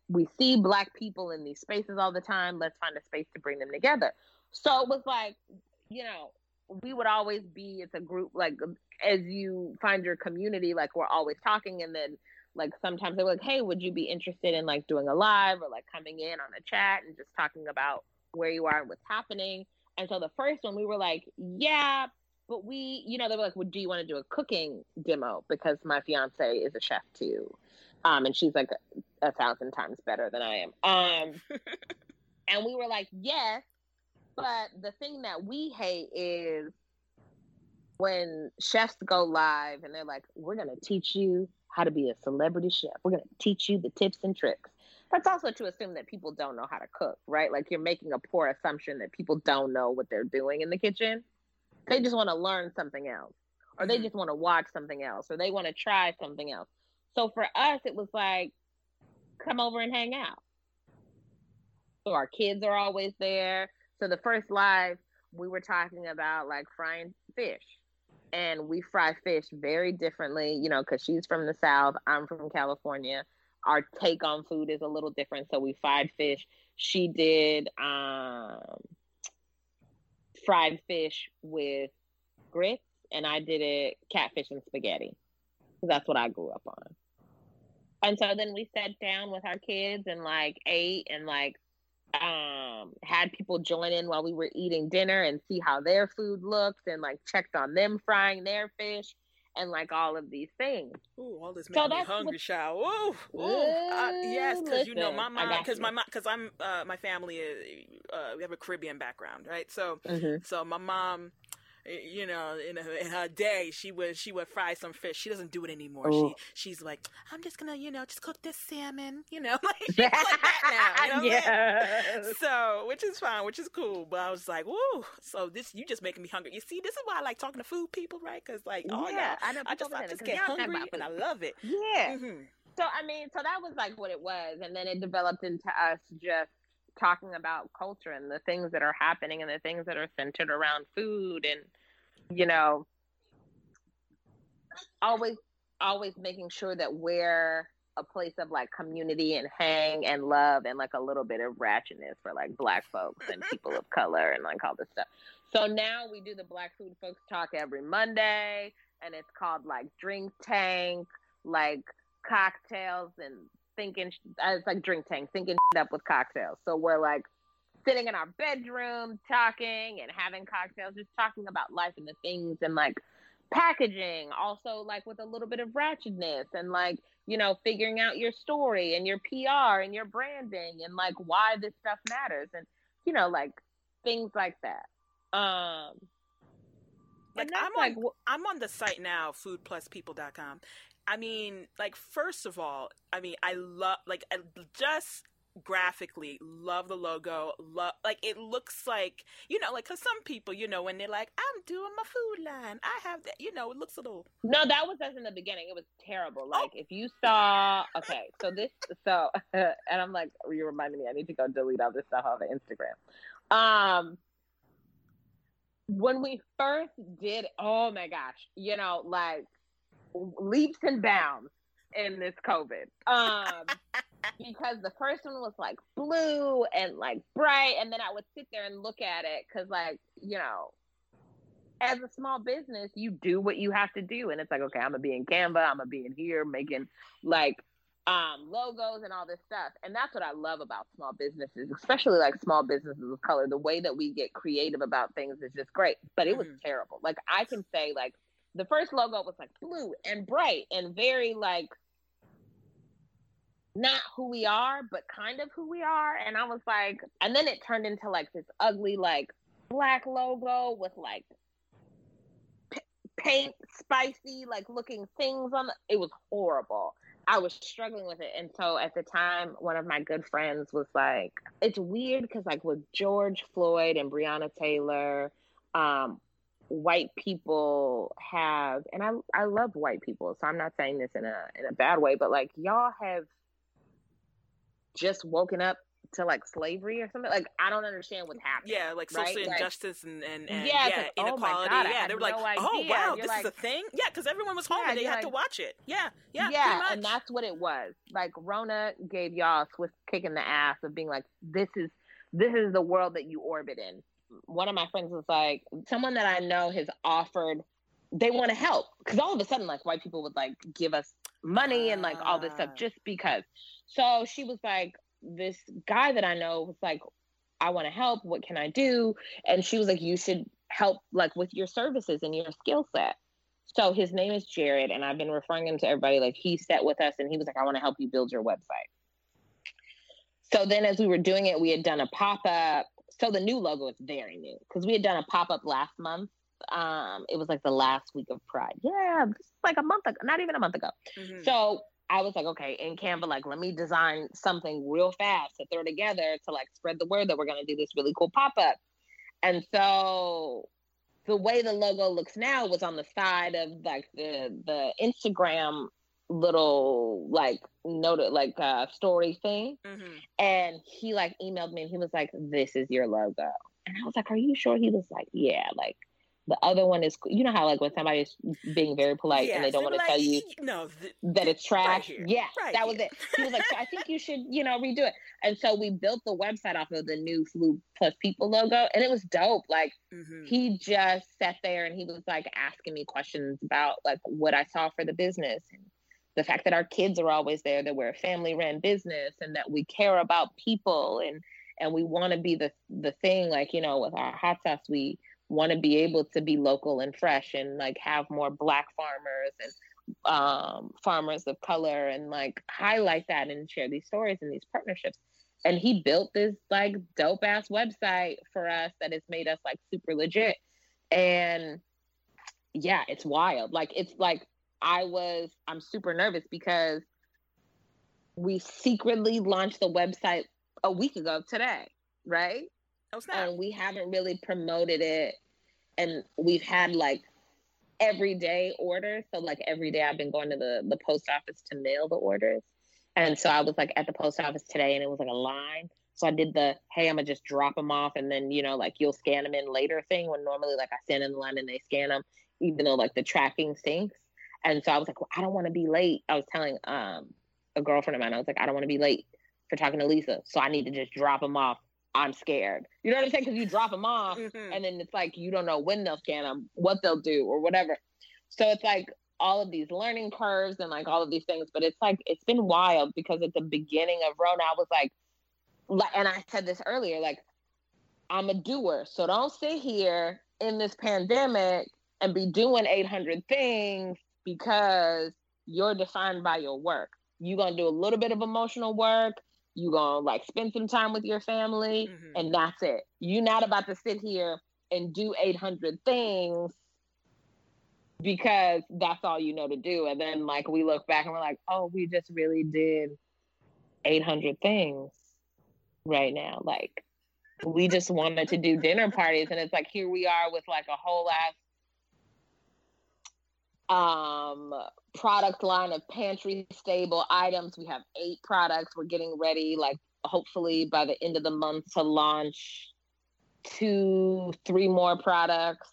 we see black people in these spaces all the time. Let's find a space to bring them together. So it was like, you know, we would always be it's a group like as you find your community, like we're always talking and then like sometimes they're like, Hey, would you be interested in like doing a live or like coming in on a chat and just talking about where you are and what's happening? And so the first one, we were like, yeah, but we, you know, they were like, well, do you want to do a cooking demo? Because my fiance is a chef too. Um, and she's like a, a thousand times better than I am. Um, [LAUGHS] and we were like, yes. But the thing that we hate is when chefs go live and they're like, we're going to teach you how to be a celebrity chef. We're going to teach you the tips and tricks that's also to assume that people don't know how to cook, right? Like you're making a poor assumption that people don't know what they're doing in the kitchen. They just want to learn something else, or they mm-hmm. just want to watch something else, or they want to try something else. So for us, it was like, come over and hang out. So our kids are always there. So the first live, we were talking about like frying fish. And we fry fish very differently, you know, because she's from the South, I'm from California our take on food is a little different. So we fried fish. She did um, fried fish with grits, and I did it catfish and spaghetti. That's what I grew up on. And so then we sat down with our kids and like ate and like um had people join in while we were eating dinner and see how their food looked and like checked on them frying their fish and like all of these things. Ooh, all this making so me hungry, child. Ooh, ooh, uh, yes, because you know my mom, because my mom, because I'm uh, my family, is, uh, we have a Caribbean background, right? So, mm-hmm. so my mom you know, in, in her day, she would she would fry some fish. She doesn't do it anymore. Ooh. She she's like, I'm just gonna, you know, just cook this salmon, you know, [LAUGHS] like, she's like [LAUGHS] that now. You know yeah. So, which is fine, which is cool. But I was like, whoa. So this, you just making me hungry. You see, this is why I like talking to food people, right? Because like, oh yeah, I, know I just I just get hungry and I love it. Yeah. Mm-hmm. So I mean, so that was like what it was, and then it developed into us just talking about culture and the things that are happening and the things that are centered around food and you know always always making sure that we're a place of like community and hang and love and like a little bit of ratchetness for like black folks and people of color and like all this stuff. So now we do the Black Food Folks Talk every Monday and it's called like Drink Tank, like cocktails and thinking uh, it's like drink tank, thinking up with cocktails. So we're like sitting in our bedroom talking and having cocktails, just talking about life and the things and like packaging, also like with a little bit of ratchetness and like, you know, figuring out your story and your PR and your branding and like why this stuff matters and you know, like things like that. Um like I'm like, on I'm on the site now, foodpluspeople.com, I mean, like first of all, I mean, I love like I just graphically love the logo love like it looks like you know like because some people you know when they're like i'm doing my food line i have that you know it looks a little no that was us in the beginning it was terrible oh. like oh. if you saw okay so this so [LAUGHS] and i'm like you reminded me i need to go delete all this stuff off of instagram um when we first did oh my gosh you know like leaps and bounds in this covid um [LAUGHS] because the first one was like blue and like bright and then i would sit there and look at it because like you know as a small business you do what you have to do and it's like okay i'm gonna be in canva i'm gonna be in here making like um, logos and all this stuff and that's what i love about small businesses especially like small businesses of color the way that we get creative about things is just great but it was mm-hmm. terrible like i can say like the first logo was like blue and bright and very like not who we are, but kind of who we are. And I was like, and then it turned into like this ugly, like black logo with like p- paint, spicy, like looking things on the, it was horrible. I was struggling with it. And so at the time, one of my good friends was like, it's weird because, like, with George Floyd and Breonna Taylor, um, white people have, and I, I love white people, so I'm not saying this in a in a bad way, but like y'all have just woken up to like slavery or something. Like I don't understand what's happening. Yeah, like social right? injustice like, and, and, and yeah, yeah like, oh inequality. God, yeah, they were like, oh wow, this like, is a thing. Yeah, because everyone was home yeah, and they had to watch it. Yeah, yeah, yeah, and that's what it was. Like Rona gave y'all a swift kick in the ass of being like, this is this is the world that you orbit in. One of my friends was like, someone that I know has offered. They want to help because all of a sudden, like white people would like give us money and like all this stuff ah. just because. So she was like, this guy that I know was like, I want to help. What can I do? And she was like, you should help like with your services and your skill set. So his name is Jared, and I've been referring him to everybody. Like he sat with us, and he was like, I want to help you build your website. So then, as we were doing it, we had done a pop up. So the new logo is very new because we had done a pop up last month. Um, it was like the last week of Pride. Yeah, like a month ago, not even a month ago. Mm-hmm. So I was like, okay, in Canva, like, let me design something real fast to throw together to like spread the word that we're going to do this really cool pop up. And so the way the logo looks now was on the side of like the the Instagram little like noted like uh story thing mm-hmm. and he like emailed me and he was like this is your logo and i was like are you sure he was like yeah like the other one is, you know how like when somebody's being very polite yes, and they don't want to like, tell you no, th- that it's trash. Right yeah, right that here. was it. He was like, so I think you should, you know, redo it. And so we built the website off of the new Food Plus People logo, and it was dope. Like mm-hmm. he just sat there and he was like asking me questions about like what I saw for the business and the fact that our kids are always there, that we're a family run business, and that we care about people and and we want to be the the thing. Like you know, with our hot sauce, we want to be able to be local and fresh and like have more black farmers and um, farmers of color and like highlight that and share these stories and these partnerships. And he built this like dope ass website for us that has made us like super legit. And yeah, it's wild. Like it's like I was I'm super nervous because we secretly launched the website a week ago today, right? Oh, and we haven't really promoted it. And we've had like everyday orders. So like every day I've been going to the, the post office to mail the orders. And so I was like at the post office today and it was like a line. So I did the, hey, I'm gonna just drop them off and then, you know, like you'll scan them in later thing when normally like I stand in the line and they scan them, even though like the tracking stinks. And so I was like, well, I don't want to be late. I was telling um a girlfriend of mine, I was like, I don't want to be late for talking to Lisa. So I need to just drop them off I'm scared. You know what I'm saying? Because you drop them off, mm-hmm. and then it's like you don't know when they'll scan them, what they'll do, or whatever. So it's like all of these learning curves and like all of these things. But it's like it's been wild because at the beginning of Rona, I was like, and I said this earlier, like I'm a doer, so don't sit here in this pandemic and be doing 800 things because you're defined by your work. You're gonna do a little bit of emotional work you gonna like spend some time with your family mm-hmm. and that's it you're not about to sit here and do 800 things because that's all you know to do and then like we look back and we're like oh we just really did 800 things right now. Like we just wanted to do dinner parties and it's like here we are with like a whole ass um product line of pantry stable items. We have eight products. We're getting ready like hopefully by the end of the month to launch two, three more products.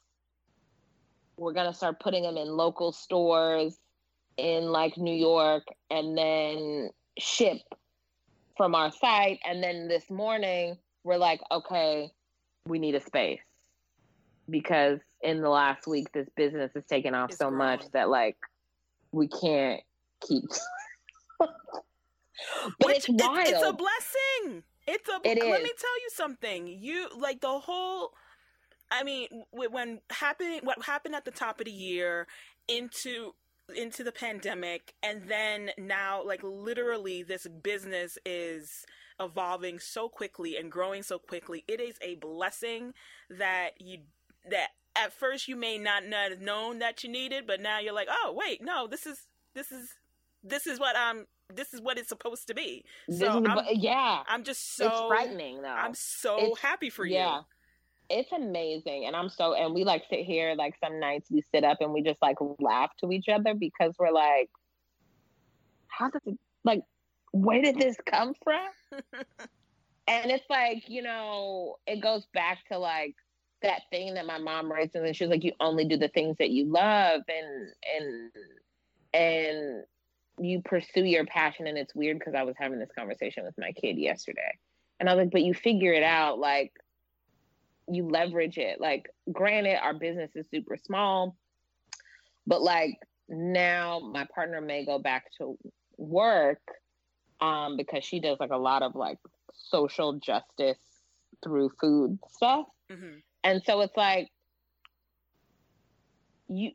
We're going to start putting them in local stores in like New York and then ship from our site. And then this morning, we're like, okay, we need a space because in the last week, this business has taken off it's so growing. much that like we can't keep. [LAUGHS] but Which, it's wild. It's a blessing. It's a. It let is. me tell you something. You like the whole. I mean, when happening, what happened at the top of the year into into the pandemic and then now like literally this business is evolving so quickly and growing so quickly it is a blessing that you that at first you may not have known that you needed but now you're like oh wait no this is this is this is what i'm this is what it's supposed to be. So I'm, yeah. I'm just so it's frightening though. I'm so it's, happy for you. yeah. It's amazing and i'm so and we like sit here like some nights we sit up and we just like laugh to each other because we're like how did it like where did this come from? [LAUGHS] And it's like you know it goes back to like that thing that my mom writes and then she's like you only do the things that you love and and and you pursue your passion and it's weird because i was having this conversation with my kid yesterday and i was like but you figure it out like you leverage it. Like, granted, our business is super small, but like now my partner may go back to work um, because she does like a lot of like social justice through food stuff. Mm-hmm. And so it's like, you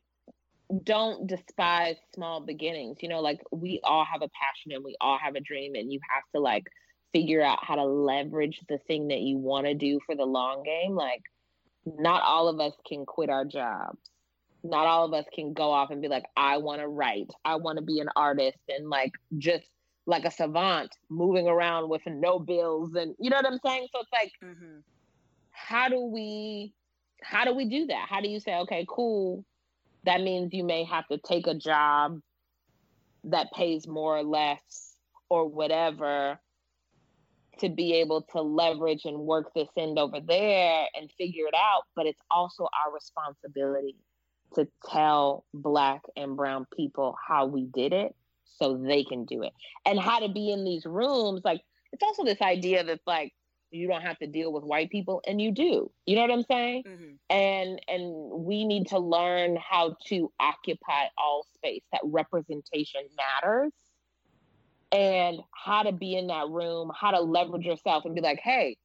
don't despise small beginnings. You know, like we all have a passion and we all have a dream, and you have to like figure out how to leverage the thing that you want to do for the long game. Like, not all of us can quit our jobs. Not all of us can go off and be like, I want to write. I want to be an artist and like just like a savant moving around with no bills and you know what I'm saying? So it's like, mm-hmm. How do we, how do we do that? How do you say, okay, cool. That means you may have to take a job that pays more or less or whatever to be able to leverage and work this end over there and figure it out. But it's also our responsibility to tell Black and Brown people how we did it so they can do it and how to be in these rooms. Like, it's also this idea that, like, you don't have to deal with white people and you do you know what i'm saying mm-hmm. and and we need to learn how to occupy all space that representation matters and how to be in that room, how to leverage yourself and be like, hey,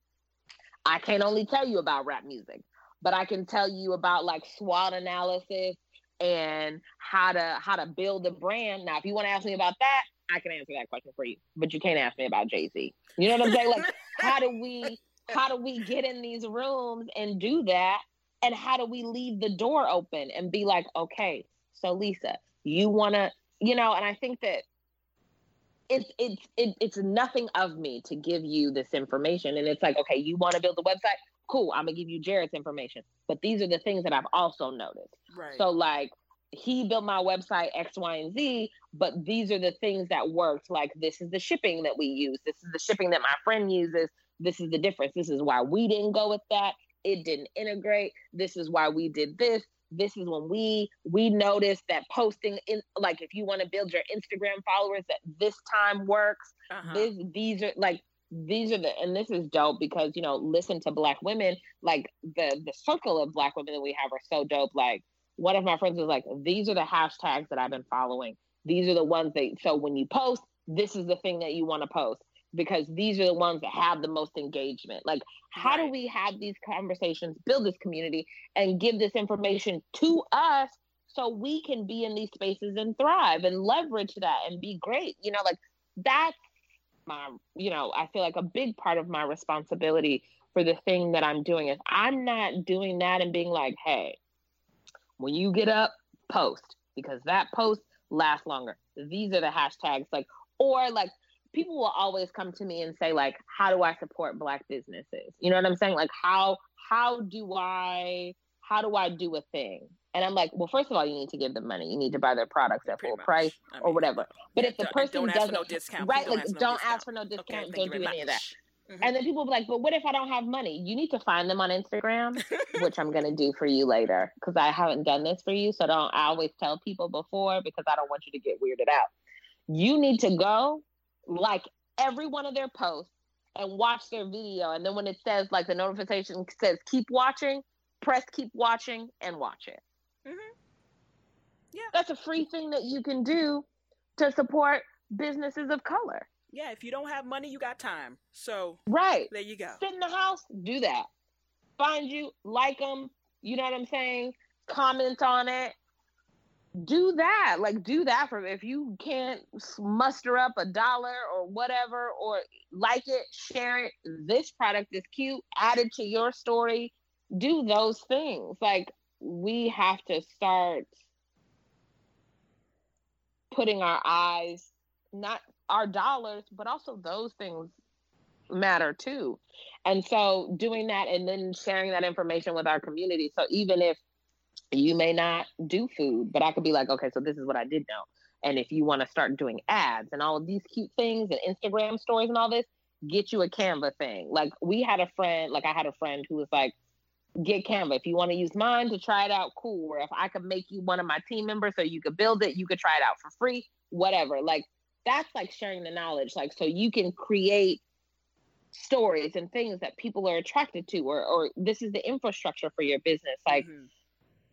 I can't only tell you about rap music, but I can tell you about like SWOT analysis and how to how to build a brand. Now, if you want to ask me about that, I can answer that question for you, but you can't ask me about Jay Z. You know what I'm saying? Like, how do we how do we get in these rooms and do that? And how do we leave the door open and be like, okay, so Lisa, you want to, you know? And I think that it's it's it, it's nothing of me to give you this information and it's like okay you want to build a website cool i'm gonna give you jared's information but these are the things that i've also noticed right so like he built my website x y and z but these are the things that worked. Like this is the shipping that we use. This is the shipping that my friend uses. This is the difference. This is why we didn't go with that. It didn't integrate. This is why we did this. This is when we we noticed that posting in like if you want to build your instagram followers that this time works. Uh-huh. this these are like these are the and this is dope because you know listen to black women. Like the the circle of black women that we have are so dope. Like one of my friends was like these are the hashtags that i've been following these are the ones that so when you post this is the thing that you want to post because these are the ones that have the most engagement. Like, how right. do we have these conversations, build this community, and give this information to us so we can be in these spaces and thrive and leverage that and be great? You know, like that's my, you know, I feel like a big part of my responsibility for the thing that I'm doing is I'm not doing that and being like, hey, when you get up, post because that post lasts longer. These are the hashtags, like, or like people will always come to me and say like how do i support black businesses? You know what i'm saying? Like how how do i how do i do a thing? And i'm like well first of all you need to give them money. You need to buy their products at full price I mean, or whatever. But yeah, if the person doesn't no discount. right don't like ask no don't discount. ask for no discount okay, don't do any much. of that Mhm. and then people will be like, but what if I don't have money? You need to find them on Instagram, which I'm going to do for you later because I haven't done this for you. So don't, I always tell people before because I don't want you to get weirded out. You need to go like every one of their posts and watch their video. And then when it says like the notification says keep watching, press keep watching and watch it. Mhm. Yeah. That's a free thing that you can do to support businesses of color. Yeah, if you don't have money, you got time. So Right. there you go. sit in the house, do that. Find you, like them. You know what I'm saying? Comment on it. Do that. Like, do that for if you can't muster up a dollar or whatever, or like it, share it. This product is cute. Add it to your story. Do those things. Like, we have to start putting our eyes, not our dollars, but also those things matter too. And so doing that and then sharing that information with our community. So even if you may not do food, but I could be like, okay, so this is what I did know. And if you want to start doing ads and all of these cute things and Instagram stories and all this, get you a Canva thing. Like we had a friend, like I had a friend who was like, get Canva. If you want to use mine to try it out, cool. Or if I could make you one of my team members so you could build it, you could try it out for free, whatever. Like that's like sharing the knowledge. Like so you can create stories and things that people are attracted to or or this is the infrastructure for your business. Like Mhm.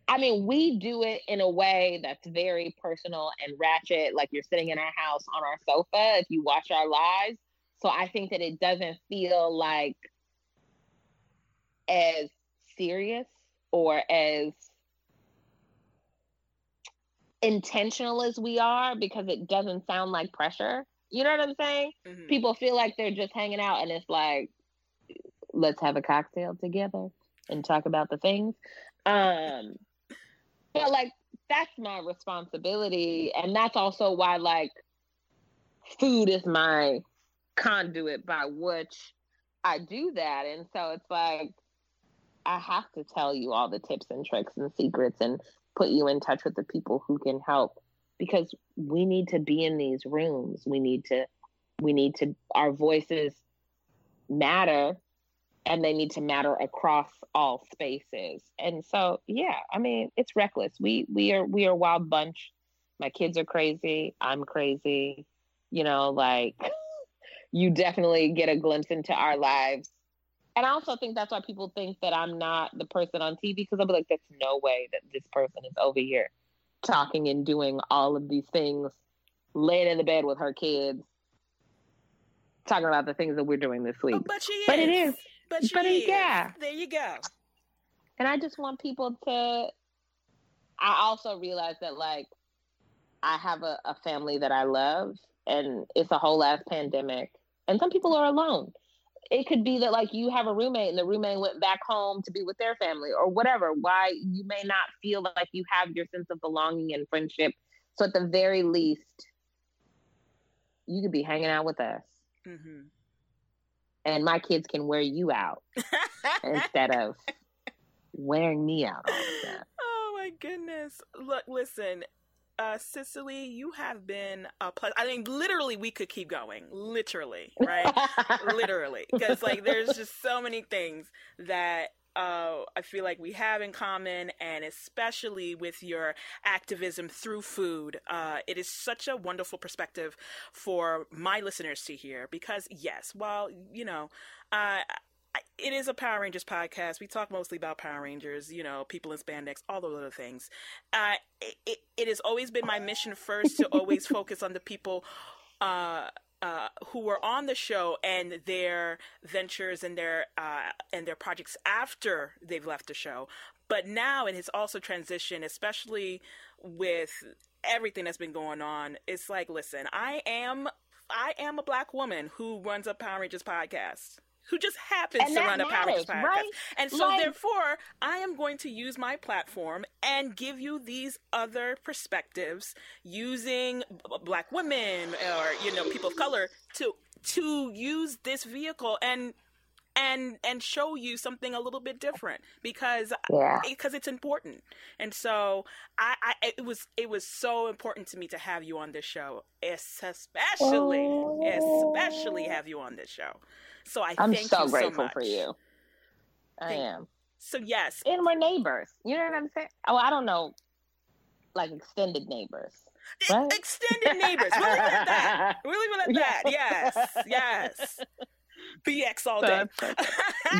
I mean, we do it in a way that's very personal and ratchet, like you're sitting in our house on our sofa if you watch our lives. So I think that it doesn't feel like as serious or as intentional as we are because it doesn't sound like pressure. You know what I'm saying? Mhm. People feel like they're just hanging out and it's like, let's have a cocktail together and talk about the things. Um, but like that's my responsibility, and that's also why like food is my conduit by which I do that, and so it's like I have to tell you all the tips and tricks and secrets and put you in touch with the people who can help because we need to be in these rooms. We need to we need to our voices matter and they need to matter across all spaces. And so, yeah, I mean, it's reckless. We we are we are a wild bunch. My kids are crazy. I'm crazy. You know, like [LAUGHS] you definitely get a glimpse into our lives. And I also think that's why people think that I'm not the person on TV because I'll be like, that's no way that this person is over here talking and doing all of these things, laying in the bed with her kids, talking about the things that we're doing this week. But, but she is. But it is. But she But it- is. yeah. There you go. And I just want people to. I also realize that, like, I have a, a family that I love, and it's a whole ass pandemic. And some people are alone. It could be that, like, you have a roommate and the roommate went back home to be with their family or whatever. Why you may not feel like you have your sense of belonging and friendship. So, at the very least, you could be hanging out with us, hmm and my kids can wear you out instead [LAUGHS] of wearing me out all the time. oh my goodness. Look, listen. Uh, Cicely, you have been a plus. I mean, literally, we could keep going. Literally, right? [LAUGHS] literally because like there's just so many things that uh, I feel like we have in common, and especially with your activism through food, uh, it is such a wonderful perspective for my listeners to hear. Because yes, while you know, uh, it is a Power Rangers podcast. We talk mostly about Power Rangers, you know, people in spandex, all those other things. Uh, it, it, it has always been my mission first to always focus on the people uh, uh, who were on the show and their ventures and their uh, and their projects after they've left the show. But now it has also transitioned, especially with everything that's been going on. It's like, listen, I am I am a black woman who runs a Power Rangers podcast. Who just happens And to run a Power Rangers podcast. right? And so, Like- therefore, I am going to use my platform and give you these other perspectives using black women or, you know, people of color to to use this vehicle and and and show you something a little bit different because Yeah. because it's important. And so I, I it was it was so important to me to have you on this show, especially Oh. especially have you on this show. So I I'm thank so you grateful much. for you. I Thank- am. So yes, And we're neighbors. You know what I'm saying? Oh, I don't know. Like extended neighbors. Right? extended neighbors. We'll leave it at that. We'll leave it at [LAUGHS] that. Yes, yes. BX all day.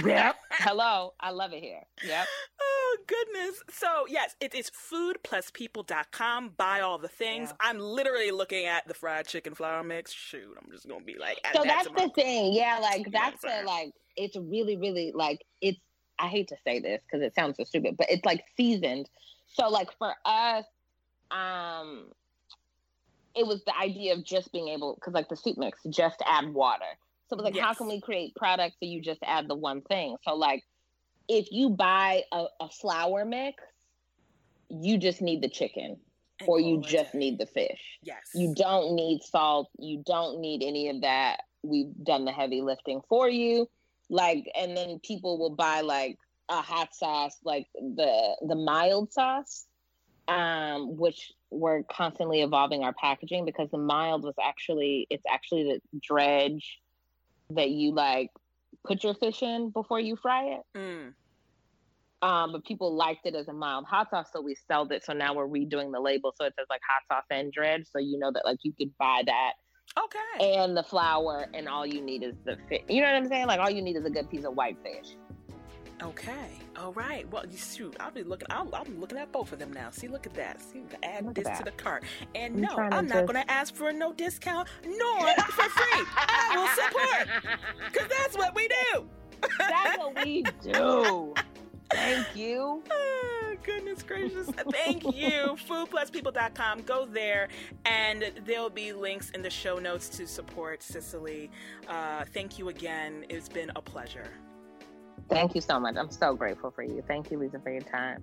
yep. [LAUGHS] Hello. I love it here. Yep. Oh goodness. So yes, it is foodpluspeople.com. Buy all the things. Yeah. I'm literally looking at the fried chicken flour mix. Shoot, I'm just gonna be like, So that's to the thing. Yeah, like that's the like it's really, really like it's I hate to say this because it sounds so stupid, but it's like seasoned. So like for us, um it was the idea of just being able because like the soup mix, just add water. So it was like how can we create products so you just add the one thing? So like if you buy a, a flour mix, you just need the chicken And or you it just need the fish. Yes. You don't need salt. You don't need any of that. We've done the heavy lifting for you. Like, and then people will buy like a hot sauce, like the the mild sauce, um, which we're constantly evolving our packaging because the mild was actually it's actually the dredge that you like put your fish in before you fry it. Mm. Um, but people liked it as a mild hot sauce, so we sold it. So now we're redoing the label so it says like hot sauce and dredge, so you know that like you could buy that Okay. and the flour, and all you need is the fish. You know what I'm saying? Like all you need is a good piece of white fish. Okay. All right. Well, you shoot. I'll be looking. I'll, be looking at both of them now. See, look at that. See, add Look this to the cart. And I'm no, I'm not just- going to ask for a no discount nor for free. I will support because that's what we do. That's what we do. [LAUGHS] Thank you. Oh, goodness gracious. Thank you. Foodpluspeople.com. Go there, and there'll be links in the show notes to support Cicely. Uh, thank you again. It's been a pleasure. Thank you so much. I'm so grateful for you. Thank you, Lisa, for your time.